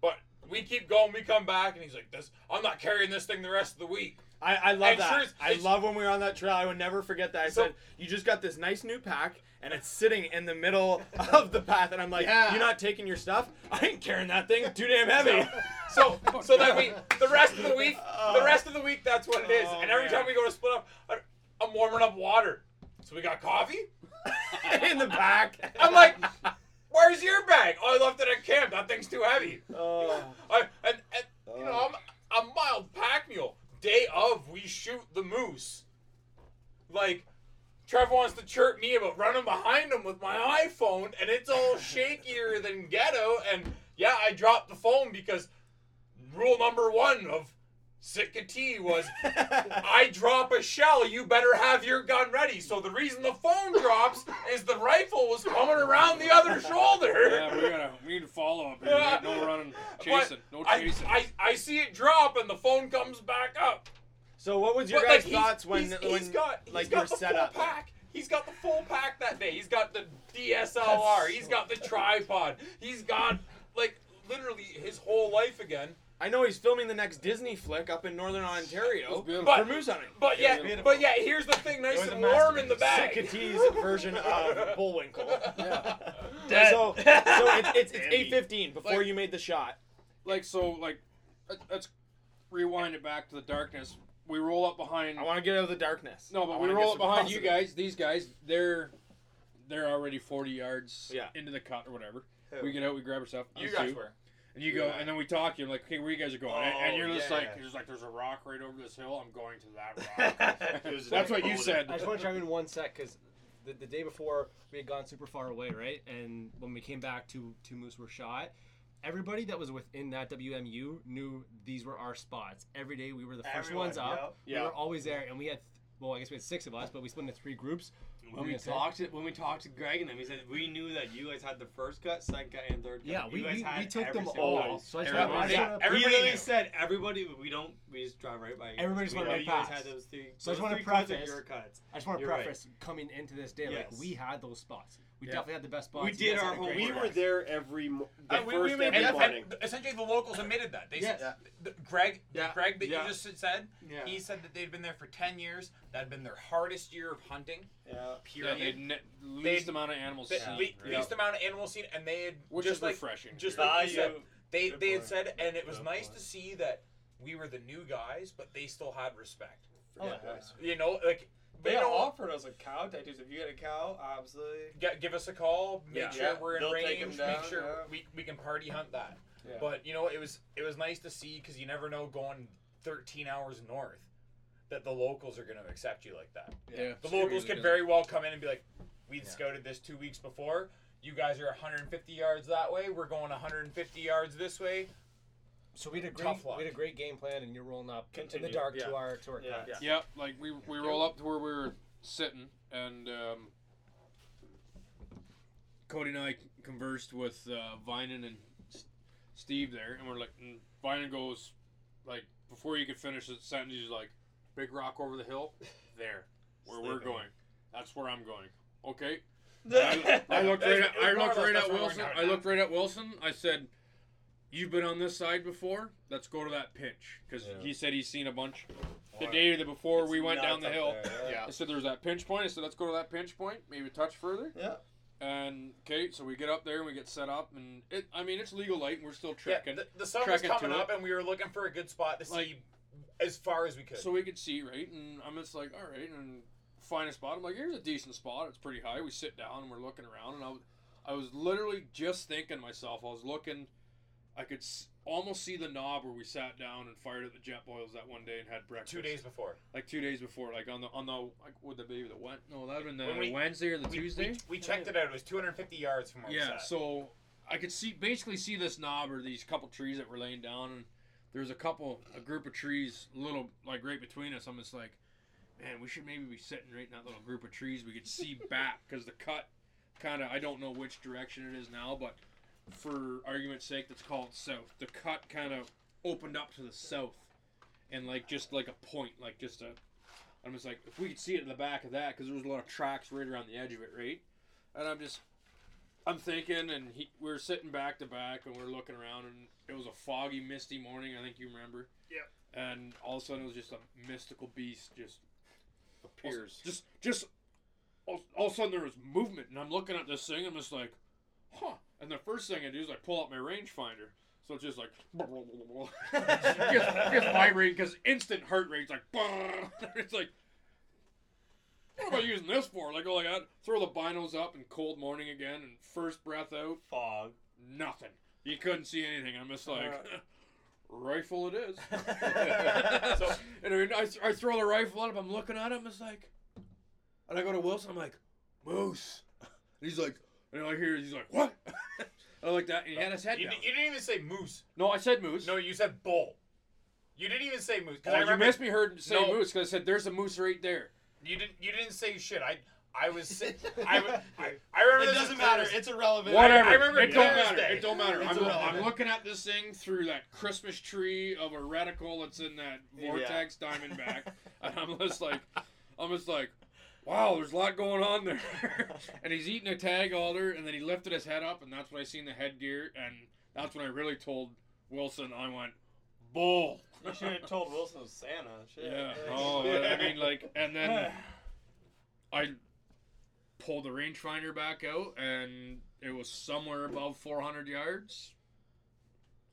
But we keep going. We come back, and he's like, "This, I'm not carrying this thing the rest of the week." I, I love And that. sure, I love when we were on that trail. I would never forget that. I So- said, "You just got this nice new pack, and it's sitting in the middle of the path." And I'm like, Yeah. "You're not taking your stuff? I ain't carrying that thing. Too damn heavy." So, so that we the rest of the week, the rest of the week, that's what it is. Oh, and every man. time we go to split up, I'm warming up water. So we got coffee. in the back. I'm like, "Where's your bag?" Oh, I left it at camp. That thing's too heavy. Oh. I, and, and you know, oh. I'm a mild pack mule. Day of, we shoot the moose. Like, Trevor wants to chirp me about running behind him with my iPhone, and it's all shakier than ghetto. And yeah, I dropped the phone because rule number one of Sitka T was I drop a shell, you better have your gun ready. So the reason the phone drops is the rifle was coming around the other shoulder. Yeah, we gotta we need to follow up. here. Yeah. No running, But chasing, no I, chasing. I, I see it drop and the phone comes back up. So, what was your But, guys' like, he's- thoughts when he's, when he's got he's like got your the setup? full pack. He's got the full pack that day. He's got the DSLR. He's got the tripod. He's got like literally his whole life again. I know he's filming the next Disney flick up in Northern Ontario beautiful. But- for moose hunting. But Yeah, yeah, beautiful. but yeah, here's the thing: nice and warm in the Sitka bag. T's version of Bullwinkle. yeah. So, so it's it's, it's eight fifteen before Like- you made the shot. Like so, like let- let's rewind it back to the darkness. We roll up behind. I want to get out of the darkness. No, I but we roll up some behind you guys. These guys, they're they're already forty yards Yeah. into the cut or whatever. We get out, we grab our stuff. You guys two, were. And you go, Yeah. and then we talk. You're like, okay, where you guys are going? and, and Oh, you're just yeah. like, you're just like, there's a rock right over this hill. I'm going to that rock. That's what you said. I just want to chime in one sec because the, the day before we had gone super far away, right? And when we came back, two two moose were shot. Everybody that was within that WMU knew these were our spots. Every day we were the first Everyone, ones up. We yeah. were always there, and we had well, I guess we had six of us, but we split into three groups. When we say? talked to when we talked to Greg and them, he said we knew that you guys had the first cut, second cut, and third cut. Yeah, You we, guys we, had we took them all. cut. So I I yeah, want He everybody literally knew. said everybody. We don't. We just drive right by. you. Everybody just we went know right you guys past. had those three. So I just cuts are preface- your cuts. I just want to You're right. preface coming into this day, Yes. like we had those spots. We Yeah. definitely had the best spots. We did our had a great We homework. were there every mo- the Uh, we, first we made every and, morning. and essentially the locals admitted that. They Yes. said, the, Greg, Yeah. Greg that Yeah. you just said, Yeah. he said that they'd been there for ten years. That had been their hardest year of hunting. Yeah. Yeah, Period. they ne- least amount of animals the seen. le- least amount of animals seen, and they had Which just is like refreshing. just too. like you said, they Good they had said, and it was Good nice point. to see that we were the new guys, but they still had respect. Oh, Yeah, yeah. You know, like They you know, offered us a cow tattoos. If you get a cow, absolutely. get, give us a call. Make Yeah. sure Yeah, we're in they'll take 'em range. down, make sure yeah. we, we can party hunt that. Yeah. But you know, it was it was nice to see because you never know going 13 hours north that the locals are going to accept you like that. yeah, The so locals really could very well come in and be like, "We Yeah. scouted this two weeks before. You guys are 150 yards that way. We're going 150 yards this way." So we had a great, Tough luck. we had a great game plan, and you're rolling up in Continue. the dark Yeah. to our to our Yeah. cut. Yeah. Yep, like we we roll up to where we were sitting, and um, Cody and I conversed with uh, Vinan and S- Steve there, and we're like, and Vinan goes, like before you could finish the sentence, he's like, "Big rock over the hill, there, where we're Sleeping. going. That's where I'm going." Okay. I, I looked right at I It was more looked right at that's where we're Wilson. I looked right at Wilson. I said, "You've been on this side before. Let's go to that pinch." Because Yeah. he said he's seen a bunch. The Wow. day before It's we went down the hill, there, Yeah. I said there was that pinch point. I said let's go to that pinch point, maybe a touch further. Yeah. And okay, so we get up there and we get set up, and it. I mean, it's legal light, and we're still Yeah, trekking, the, the sun was trekking to coming it. up, and we were looking for a good spot to Like- see as far as we could. so we could see right. And I'm just like, all right, and find a spot. I'm like, here's a decent spot. It's pretty high. We sit down and we're looking around, and I I was literally just thinking to myself. I was looking. I could s- almost see the knob where we sat down and fired at the Jetboils that one day and had breakfast. Two days before. like two days before, like on the on the like would that be the Wed? No, that'd been the When we- Wednesday or the We, Tuesday. we, we checked it out. It was 250 yards from where we Yeah, sat. so I could see basically see this knob or these couple trees that were laying down, and there's a couple, a group of trees, a little like right between us. I'm just like, man, we should maybe be sitting right in that little group of trees. We could see back because the cut, kind of, I don't know which direction it is now, but for argument's sake, let's call it south. The cut kind of opened up to the south, and like just like a point, like just a. I'm just like, if we could see it in the back of that, because there was a lot of tracks right around the edge of it, right? And I'm just, I'm thinking, and he, we are sitting back to back, and we are looking around, and it was a foggy, misty morning. I think you remember. Yeah. And all of a sudden, it was just a mystical beast just Appears. just, just all, all of a sudden there was movement, and I'm looking at this thing. I'm just like, huh. And the first thing I do is I pull out my rangefinder. So it's just like, just, vibrating because instant heart rate's like, it's like, what am I using this for? Like, oh, like I throw the binos up and cold morning again, and first breath out, Fog. nothing. You couldn't see anything. I'm just like, rifle it is. So- and I, I, I throw the rifle up. I'm looking at him. It's like, and I go to Wilson. I'm like, moose. And he's like, and I hear he's like, what? I like that. And he had his head you, down. di- you didn't even say moose. no, I said moose. No, you said bull. You didn't even say moose. 'cause oh, I you remember missed me heard say No. moose because I said there's a moose right there. You didn't. You didn't say shit. I. I was. si- I. w- I, I remember. It this doesn't as matter. clear as- It's irrelevant. Whatever. I remember it don't Thursday. matter. It don't matter. It's I'm, irrelevant. I'm looking at this thing through that Christmas tree of a reticle that's in that vortex diamondback, and I'm just like, I'm just like, wow, there's a lot going on there. and he's eating a tag alder, and then he lifted his head up, and that's when I seen the headgear, and that's when I really told Wilson, I went, bull. You should have told Wilson it was Santa. Shit. Yeah. Oh, I mean, like, and then I pulled the rangefinder back out, and it was somewhere above 400 yards.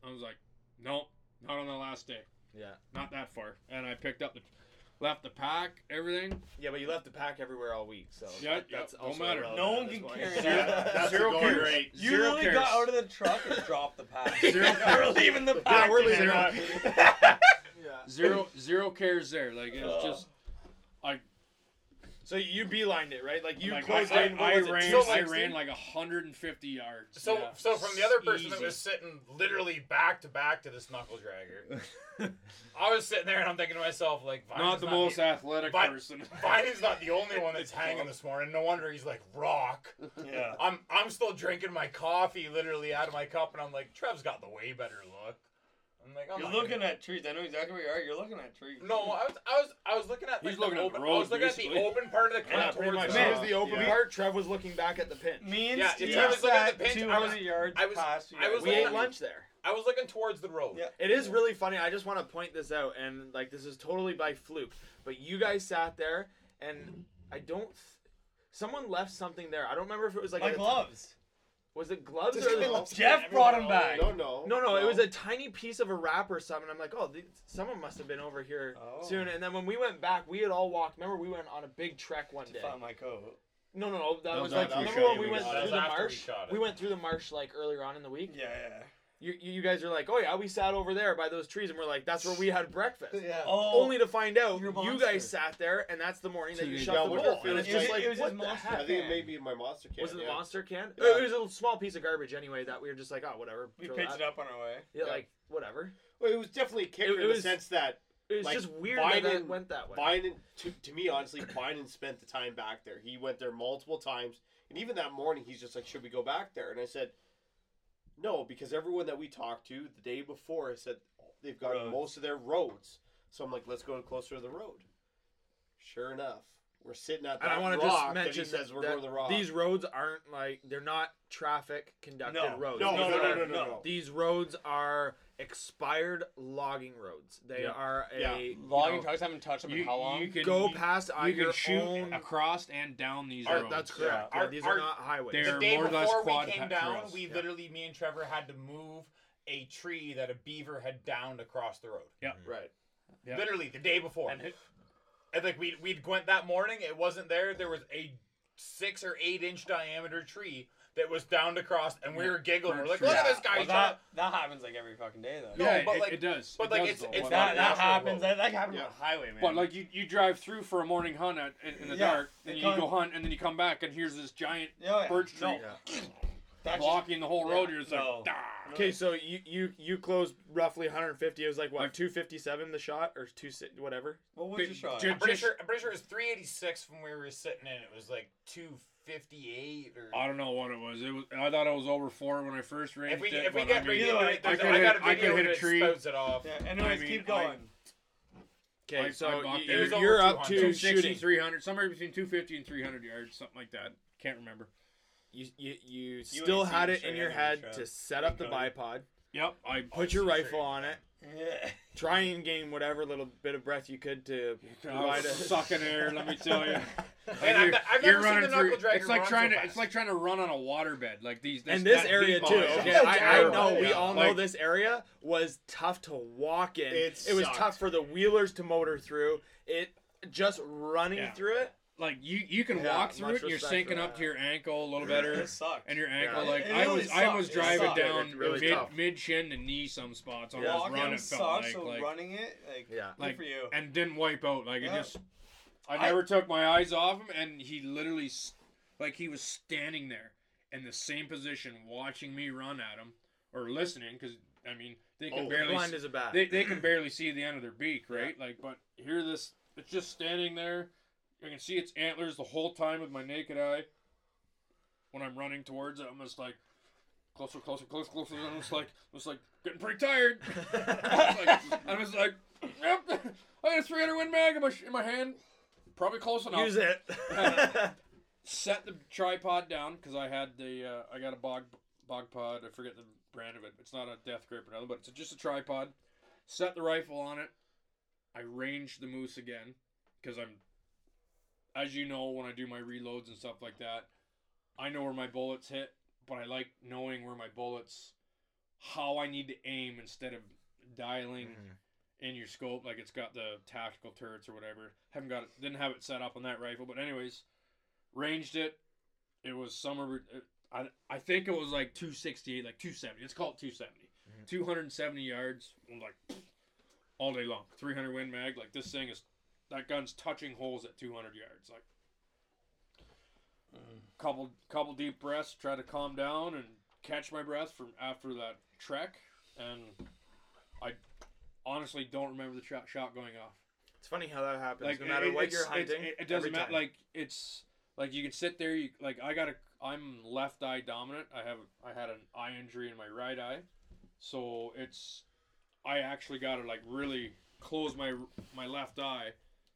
I was like, nope, not on the last day, Yeah. not that far. And I picked up the, left the pack, everything. Yeah, but you left the pack everywhere all week, so Yeah, that- yeah, that's don't also matter. irrelevant No one can point. carry Yeah, that. that's Zero the going cares. rate. You Zero literally cares. got out of the truck and dropped the pack. Zero We're leaving the pack. Yeah, we're today. leaving Zero, zero cares there. Like, it was Oh. just, I So you beelined it, right? Like you Like, closed I, in. I, What I ran, So, I ran like 150 yards. So, Yeah. so from the other person that was sitting literally back to back to this knuckle dragger, I was sitting there and I'm thinking to myself, like, not Viney's the most The, athletic Vi- person. Viney's not the only one that's hanging this morning. No wonder he's like rock. Yeah. I'm I'm still drinking my coffee literally out of my cup, and I'm like, Trev's got the way better look. I'm like, I'm You're looking gonna- at trees. I know exactly where you are. You're looking at trees. No, I was I was I was looking at like He's the looking at open, the I was road, looking at the open part of the Yeah, clip pretty much. the was the open Yeah. part. Trev was looking back at the pinch. Me and Yeah, Steve Trevor was looking at sat the pinch. I 200 was- yards I was- past you. I was We ate lunch there. I was looking towards the road. Yeah. It is really funny. I just want to point this out, and like this is totally by fluke. But you guys sat there, and I don't. Th- someone left something there. I don't remember if it was like My a- gloves. Was it gloves Just or? kidding. The, Jeff brought him back. No, no. no, no, it was a tiny piece of a wrap or something. I'm like, oh, th- someone must have been over here Oh. soon. And then when we went back, we had all walked. Remember, we went on a big trek one To day. find my coat. No, no, no. That That was was like remember when we we went through the That was after we marsh. We went through the marsh like earlier on in the week. Yeah, yeah. You, you you guys are like, oh yeah, we sat over there by those trees, and we're like, that's where we had breakfast. Yeah. Oh, Only to find out You're a you monster. guys sat there, and that's the morning that you shot Yeah, the what bowl. if it And was it's just just- like, it was what his the monster heck? I think it may be my monster can. Was it the yeah. monster can? Yeah. It was a small piece of garbage anyway that we were just like, oh, whatever. we picked that. it up on our way. Yeah, Yeah. like whatever. Well, it was definitely a kicker It- it in was- the sense that It was Like, just weird that, that Biden- went that way. Biden, to, to me, honestly, Biden spent the time back there. He went there multiple times. And even that morning, he's just like, should we go back there? And I said, no, because everyone that we talked to the day before said they've got Roads. most of their roads. So I'm like, let's go closer to the road. Sure enough, we're sitting at that and I want to just mention he says that, we're that going to the rock. these roads aren't like they're not traffic conducted No. roads. no, These no, no, no, no, no, no. These roads are expired logging roads. They Yeah. are a Yeah. you Logging know, trucks haven't touched them in You, how long? you can go you, past on you can shoot own. across and down these Are- roads. that's correct. Yeah. Yeah, Our- these our- are not highways. They're the day more or less before we quad came pa- down, trails. we Yeah. literally, me and Trevor had to move a tree that a beaver had downed across the road. Yeah. Mm-hmm. Right. Yeah. Literally the day before. And And, like we we'd went that morning, it wasn't there. There was a six or eight inch diameter tree that was downed across, and we were giggling. We're like, Yeah. look at this guy. Well, that, that happens like every fucking day, though. No, yeah, but it, like- it does. but It like, does, it's- though. it's that, that happens. road. That, that happens Yeah. on the highway, man. But like you, you drive through for a morning hunt at, in, in the Yeah. dark, and you can't- go hunt, and then you come back, and here's this giant yeah, yeah. birch tree No, that's blocking the whole road. You're just No. like, "Dah." Okay, so you you you closed roughly 150. It was like what Like- 257 the shot or two si- whatever. What was Big- your shot? I'm pretty sure. I'm pretty sure it was 386 when we were sitting in. It was like 258 or. I don't know what it was. It was. I thought it was over four when I first ranged If we it. if we get I mean, right either into way, it, there's- I could I got hit- a I could hit a tree. spouts it off. Yeah, anyways, I mean, keep going. Okay, so I you, there. It was you're up to 260, shooting. 300, somewhere between 250 and 300 yards, something like that. Can't remember. You you, you still had it in your head Trev. to set up the bipod, Yep. I put your rifle on it, Yeah. try and gain whatever little bit of breath you could to I oh, provide was a sucking air. Let me tell you. Man, I've, you're, I've you're never seen running the through. knuckle dragger It's like run trying so to. fast. It's like trying to run on a waterbed. Like these. This, and this that area too. Okay, Yeah, I, I terrible. know we all know Like- this area was tough to walk in. It was tough for the wheelers to motor through. It just running Yeah. through it. Like you, you can Yeah, walk through it. and You're sinking up to your ankle a little better. It sucked. And your ankle, Yeah. like It I really was, I sucked. was It driving down really mid tough. mid shin to knee some spots on Yeah. this Walking run. It felt sucks, like, so like running it, like, Yeah. good Like- for you. and didn't wipe out. Like Yeah. it just, I I- never took my eyes off him, and he literally, like he was standing there in the same position, watching me run at him or listening, because I mean they can Oh, barely blind see, as a bat. they they can barely see the end of their beak, right? Like, but here this, it's just standing there. I can see its antlers the whole time with my naked eye. When I'm running towards it, I'm just like closer, closer, closer, closer. And I'm just like, I'm just like getting pretty tired. I was like, I like, yep, I got a 300 Win Mag in my, in my hand. Probably close enough. Use it. Set the tripod down because I had the, uh, I got a bog, bog pod. I forget the brand of it. It's not a death grip or nothing, but it's just a tripod. Set the rifle on it. I ranged the moose again because I'm, as you know, when I do my reloads and stuff like that, I know where my bullets hit, but I like knowing where my bullets, how I need to aim instead of dialing mm-hmm. in your scope like it's got the tactical turrets or whatever. Haven't got it, didn't have it set up on that rifle, but anyways, ranged it. It was somewhere. I I think it was like 268, like 270. It's called 270. Mm-hmm. 270 yards, like all day long. 300 Win Mag. Like this thing is, that gun's touching holes at 200 yards. Like mm. couple couple deep breaths, try to calm down and catch my breath from after that trek, and I honestly don't remember the shot shot going off. It's funny how that happens. Like no matter it- what you're hunting, it, it doesn't matter. Like it's like you can sit there. You like I got a. I'm left eye dominant. I have I had an eye injury in my right eye, so it's I actually got to like really close my my left eye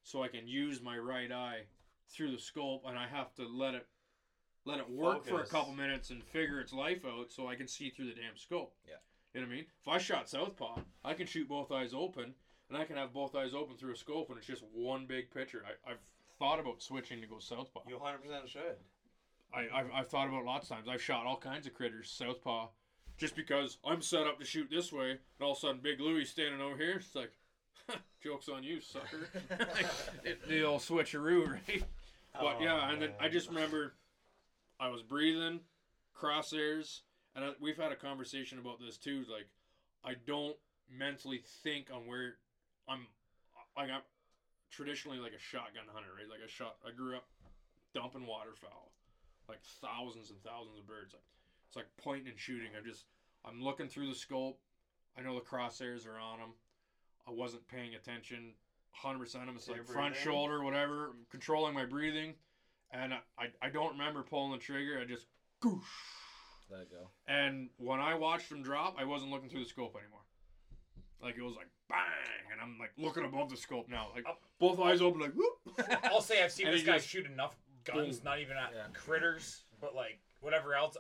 so I can use my right eye through the scope, and I have to let it let it work for a couple minutes and figure its life out so I can see through the damn scope. Yeah. You know what I mean? If I shot southpaw, I can shoot both eyes open, and I can have both eyes open through a scope, and it's just one big picture. I, I've thought about switching to go southpaw. You 100% should. I, I've, I've thought about it lots of times. I've shot all kinds of critters southpaw, just because I'm set up to shoot this way, and all of a sudden Big Louie standing over here. It's like, jokes on you, sucker. it, the old switcheroo, right? But Oh, yeah, and then I just remember I was breathing, crosshairs, and I, we've had a conversation about this too. Like, I don't mentally think on where I'm. Like I'm traditionally like a shotgun hunter, right? Like I shot. I grew up dumping waterfowl, like thousands and thousands of birds. Like it's like pointing and shooting. I'm just I'm looking through the scope. I know the crosshairs are on them. I wasn't paying attention. 100% I'm It's So like front shoulder, whatever. I'm controlling my breathing. And I, I, I don't remember pulling the trigger. I just goosh. Let it go. And when I watched him drop, I wasn't looking through the scope anymore. Like it was like bang, and I'm like looking above the scope now, like oh. both eyes open, like whoop. I'll say I've seen And this guy just- shoot enough guns, Boom. not even at Yeah. critters, but like whatever else.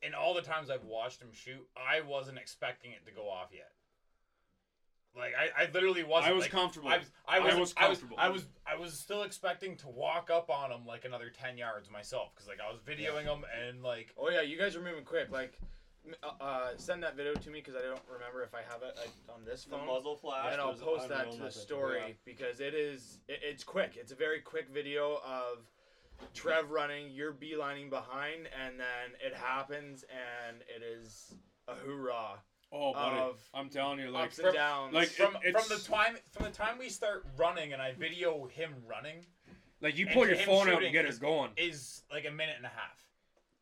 In all the times I've watched him shoot, I wasn't expecting it to go off yet. Like I, I literally wasn't. I was like, comfortable. I was, I was, I was I was. I was, I was still expecting to walk up on him like another ten yards myself, because like I was videoing him and like Oh yeah, you guys are moving quick. Like, uh, uh, send that video to me because I don't remember if I have it like, on this The phone. muzzle flash. and I'll was post that to the message. story Yeah. because it is it, it's quick. It's a very quick video of Trev running, you're beelining behind, and then it happens, and it is a hoorah. Oh, buddy, Of I'm telling you, like Ups and downs. like- from it- from the time from the time we start running and I video him running like you pull your phone out shooting and get is- it going. is like a minute and a half.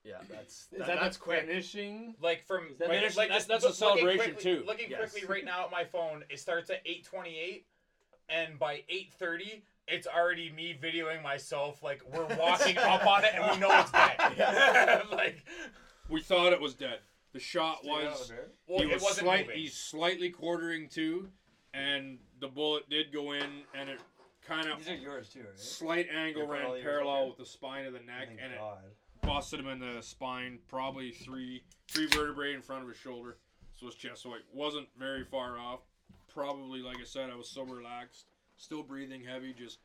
yeah, that's Is that, that that's quick. finishing? Like from that- like, that's- like that's- that's a celebration, quickly- too. Looking Yes. quickly right now at my phone, it starts at eight twenty eight, and by eight thirty, it's already me videoing myself. Like we're walking up on it, and we know it's dead. like, We thought it was dead. The shot was well, he was wasn't slight, he's slightly quartering to, and the bullet did go in, and it kind of These are yours too, right? slight angle You put ran parallel with the spine of the neck, Thank and it God. busted him in the spine, probably three three vertebrae in front of his shoulder, so his chest. So it wasn't very far off. Probably, like I said, I was so relaxed, still breathing heavy, just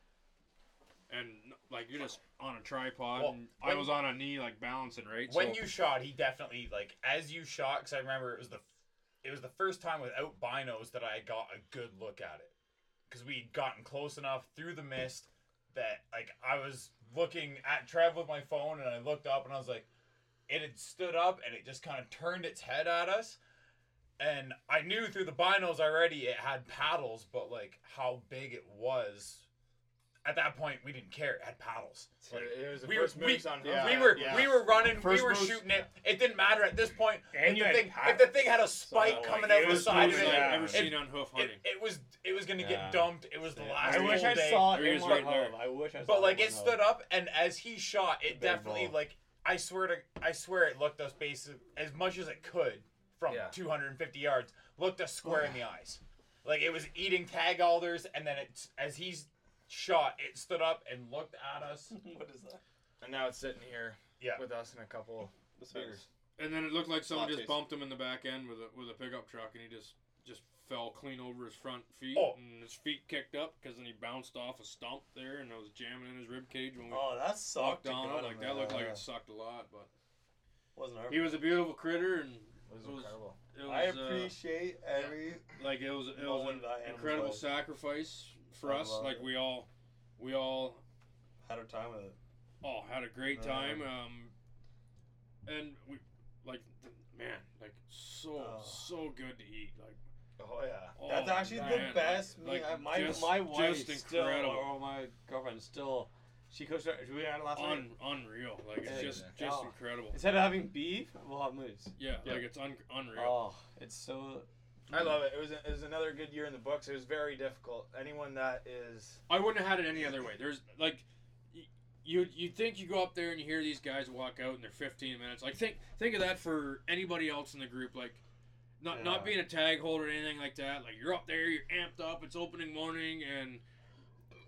and like you're just on a tripod. Well, and I was on a knee, like balancing, right? when so, you shot, he definitely like as you shot. Because I remember it was the it was the first time without binos that I got a good look at it. Because we had gotten close enough through the mist that like I was looking at Trev with my phone, and I looked up, and I was like, it had stood up, and it just kind of turned its head at us. And I knew through the binos already it had paddles, but like how big it was. At that point, we didn't care. It had paddles. Like, it was the we first were, we, on yeah. we were yeah. we were running, First we were moves- shooting it. It didn't matter at this point. And if, you the thing, if the thing had a spike So, coming like, out it the side of it, like I've ever it, seen on hoof it, hunting. it was it was gonna Yeah. get dumped. It was the last. I wish full I day. saw There it he in is one right there. hub. I wish I saw But like it stood hub. up, and as he shot, it definitely ball. like I swear to I swear it looked us basic as much as it could from Yeah. 250 yards. Looked us square in the eyes, like it was eating tag alders, and then it as he's shot, it stood up and looked at us. what is that? And now it's sitting here Yeah. with us and a couple This beers. And then it looked like someone just taste. bumped him in the back end with a with a pickup truck, and he just just fell clean over his front feet, Oh. and his feet kicked up because then he bounced off a stump there, and it was jamming in his rib cage when we Oh, that walked sucked. to down gut it. Like him, that looked like it sucked a lot, but Wasn't our he was a beautiful critter, and It was It was- incredible. it was I uh, appreciate every. like it was it was moment an that animal's incredible life. sacrifice for I us. Like it. we all we all Had a time with it. all had a great Yeah. time. Um, and we like man, like so Oh. so good to eat. Like Oh yeah. oh, That's actually man, the like- best. like, I- my just- my wife just still, incredible. or my girlfriend still She coached. Our, we had it last night. Un, unreal. Like it's Yeah, just yeah. just Oh. incredible. Instead of having beef, we'll have moose. Yeah, Yeah. like it's un, unreal. Oh, it's so. I love it. It was it was another good year in the books. It was very difficult. Anyone that is I wouldn't have had it any other way. There's like, you you think you go up there and you hear these guys walk out and they're 15 minutes. Like think think of that for anybody else in the group. Like, not not being a tag holder or anything like that. Like you're up there, you're amped up. It's opening morning and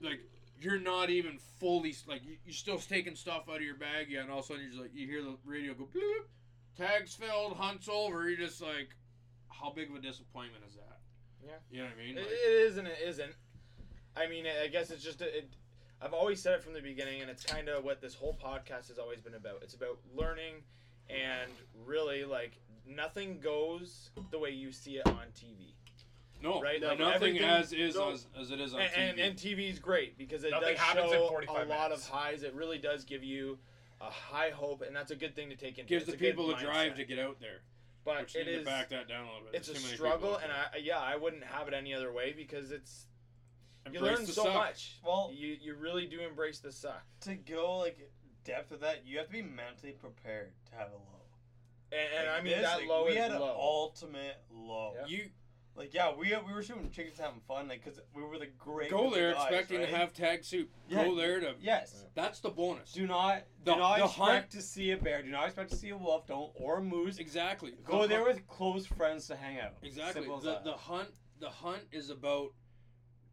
like you're not even fully like you, you're still taking stuff out of your bag. Yeah, and all of a sudden you're just like you hear the radio go bloop, tags filled, hunts over. You're just like, how big of a disappointment is that? Yeah. you know what I mean. It, Like, it is and it isn't. I mean, I guess it's just a, it. I've always said it from the beginning, and it's kind of what this whole podcast has always been about. It's about learning, and really, like nothing goes the way you see it on TV. No, Right, no, like nothing as is no. as, as it is on And, TV. and, and TV is great because it Nothing does happens in show a lot minutes. of highs. It really does give you a high hope, and that's a good thing to take into. gives It's the a good people the drive to get out there. But Which it need to is. back that down a little bit. It's a There's too many people struggle, and. I yeah, I wouldn't have it any other way because it's you learn so suck. much. Well, You you really do embrace the suck. to go like depth of that, you have to be mentally prepared to have a low. And, and Like I mean this, that like, low we is had an ultimate low. Yeah. You Like yeah, we we were shooting chickens having fun, like because we were the great. go there guys, expecting right? to have tag soup. Yeah, Go there to. Yes. That's the bonus. Do not do The- not expect hunt- to see a bear. Do not expect to see a wolf. Don't or a moose. Exactly. Go The there hunt- with close friends to hang out. Exactly. The, the hunt. The hunt is about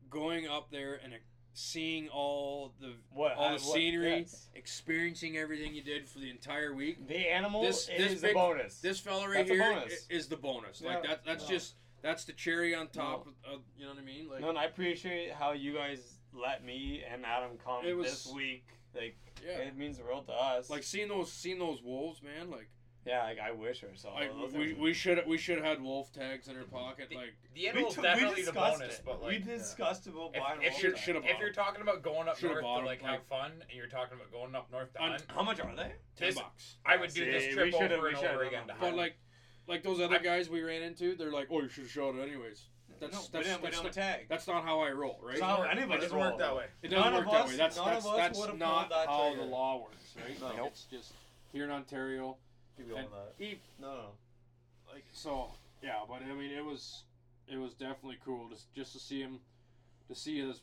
going up there and uh, seeing all the what all I- the what- scenery, yes. experiencing everything you did for the entire week. The animal This- is this the bonus. This fella right That's a here i- bonus. is the bonus. Like Yeah. that. That's No. just that's the cherry on top. Of, of, you know what I mean? Like no, and I appreciate how you guys let me and Adam come It was- this week. Like yeah. it means the world to us. Like seeing those seeing those wolves, man. Like yeah, like I wish or so. Like Those we we should we should have had wolf tags in our pocket. The- Like The animal's t- definitely the discussed bonus, it. but we like discussed about if, buying if, wolf you're, should've if you're talking about going up Should've north to to 'em, like like- have fun, and you're talking about going up north to Un- hunt, How much are they? ten This- bucks. I would do See, this trip over we and over again to that. But like like those other I'm- guys we ran into, they're like, oh, you should have showed it anyways. That's no, that's we didn't, we that's, didn't not, tag. that's not how I roll, right? It's not how It doesn't work that way. It doesn't None work of that way. That's none that's of us that's would've not that how trigger. the law works, right? No. Like Nope. it's just here in Ontario. Keep going And- that. Eat No, no. like so yeah, but I mean it was it was definitely cool just just to see him to see this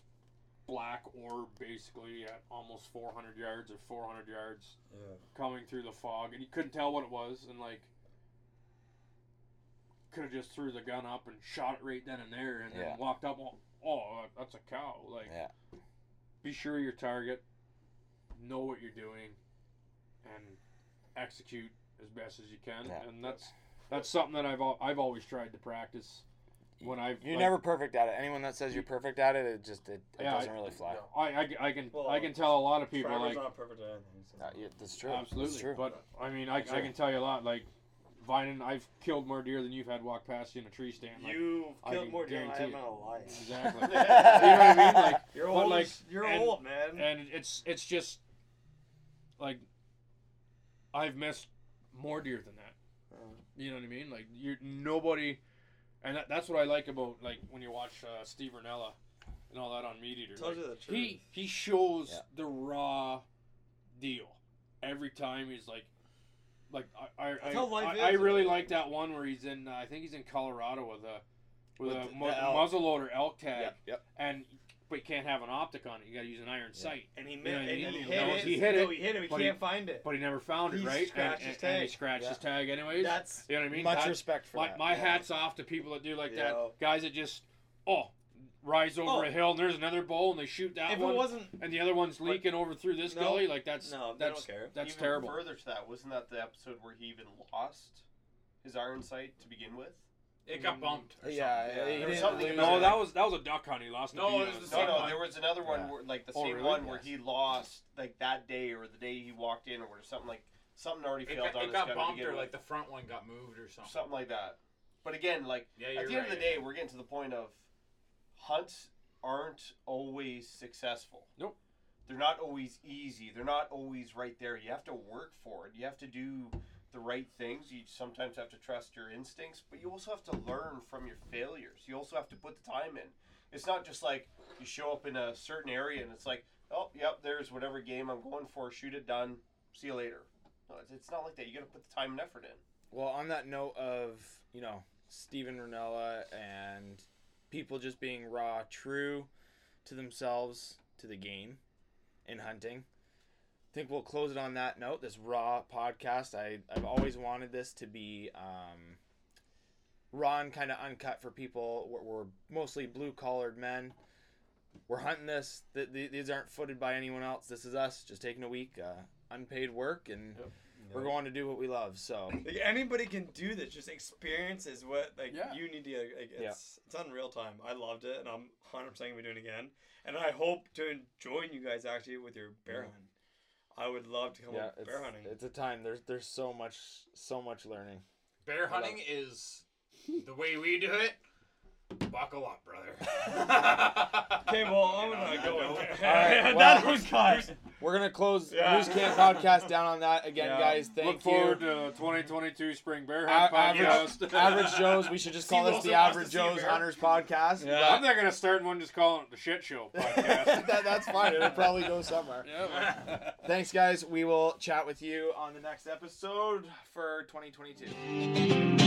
black orb basically at almost 400 yards or 400 yards Yeah. coming through the fog and you couldn't tell what it was and like could have just threw the gun up and shot it right then and there and Yeah. then walked up oh, oh that's a cow like Yeah. be sure of your target know what you're doing and execute as best as you can Yeah. and that's that's something that I've I've always tried to practice when I've You're like, never perfect at it. Anyone that says you're perfect at it, it just it, it Yeah, doesn't I- really fly. I, I, I can Well, I can tell a lot of people Trevor's like not perfect at anything. So. Uh, yeah, that's true. absolutely That's true. but I mean I, I can tell you a lot like Vinen I've killed more deer than you've had walk past you in a tree stand like, You've I killed can more deer than I guarantee have in a life. exactly you know what I mean like You're But, old. like, as- you're and- old, man. and it's it's just like I've missed more deer than that. Uh, You know what I mean? Like you're nobody, and that, that's what I like about like when you watch uh, Steve Rinella and all that on Meat Eater. Tells like, you the truth. he he shows Yeah. the raw deal every time. He's like, like I I, That's life I, is, I really like that one where he's in. Uh, I think he's in Colorado with a with, With a the- mu- the elk. muzzleloader elk tag, Yep. Yep. and but you can't have an optic on it. You got to use an iron Yeah. sight. and he, You know, and he- he, he hit it. he hit No, he hit it. We he- can't find it. But he never found it, He right? scratched and, his and- and he tag. scratched Yeah. his tag anyways. That's you know what I mean? Much That- respect for my, that. my yeah. hat's off to people that do like Yeah. that. Guys that just oh rise over Oh. a hill and there's another bowl and they shoot that if one it wasn't. and the other one's leaking over through this No. gully. Like that's No, they that's don't care. that's Even terrible. Further to that, wasn't that the episode where he even lost his iron sight to begin with? it got mm. bumped. or Yeah, something. he There was something No, that was that was a duck hunt. He lost. No, a it was the. No, same no, one. there was another one Yeah. where, like the Oh, same really? one where he lost like that day or the day he walked in or something like something already It failed got, on it his got bumped or with. like the front one got moved or something. something like that. But again, like Yeah, at you're the end right. of the day, we're getting to the point of hunts aren't always successful. Nope. They're not always easy. They're not always right there. You have to work for it. You have to do the right things. You sometimes have to trust your instincts, but you also have to learn from your failures. You also have to put the time in. It's not just like you show up in a certain area and it's like, oh, yep, there's whatever game I'm going for. Shoot it, done. See you later. No, it's- not like that. You got to put the time and effort in. Well, on that note of, you know, Steven Rinella and people just being raw, true to themselves, to the game in hunting, I think we'll close it on that note. This raw podcast, I, I've always wanted this to be um, raw and kind of uncut for people. We're, we're mostly blue collared men. We're hunting this. Th- th- these aren't footed by anyone else. This is us just taking a week, uh, unpaid work, and we're going to do what we love. So. Like anybody can do this. Just experience is what like Yeah. you need to. Like, Yeah. it's it's unreal time. I loved it, and I'm 100 percent gonna be doing it again. And I hope to join you guys actually with your bear Yeah. hunt. I would love to come yeah, up it's, bear hunting. it's a time. There's there's so much so much learning. Bear hunting is the way we do it. Buckle up, brother. Okay, well I'm gonna go. All with right, that was guys. We're gonna close Yeah. Moose Camp podcast down on that again, Yeah. guys. Thank Look you. forward to 2022 Spring Bear A- Hunt average, podcast. average Joe's. We should just call Steve this the Average to see a Joe's. Hunters podcast. Yeah. I'm not gonna start one just calling it the shit show podcast. that, that's fine. It'll probably go somewhere. yeah. Thanks, guys. We will chat with you on the next episode for 2022.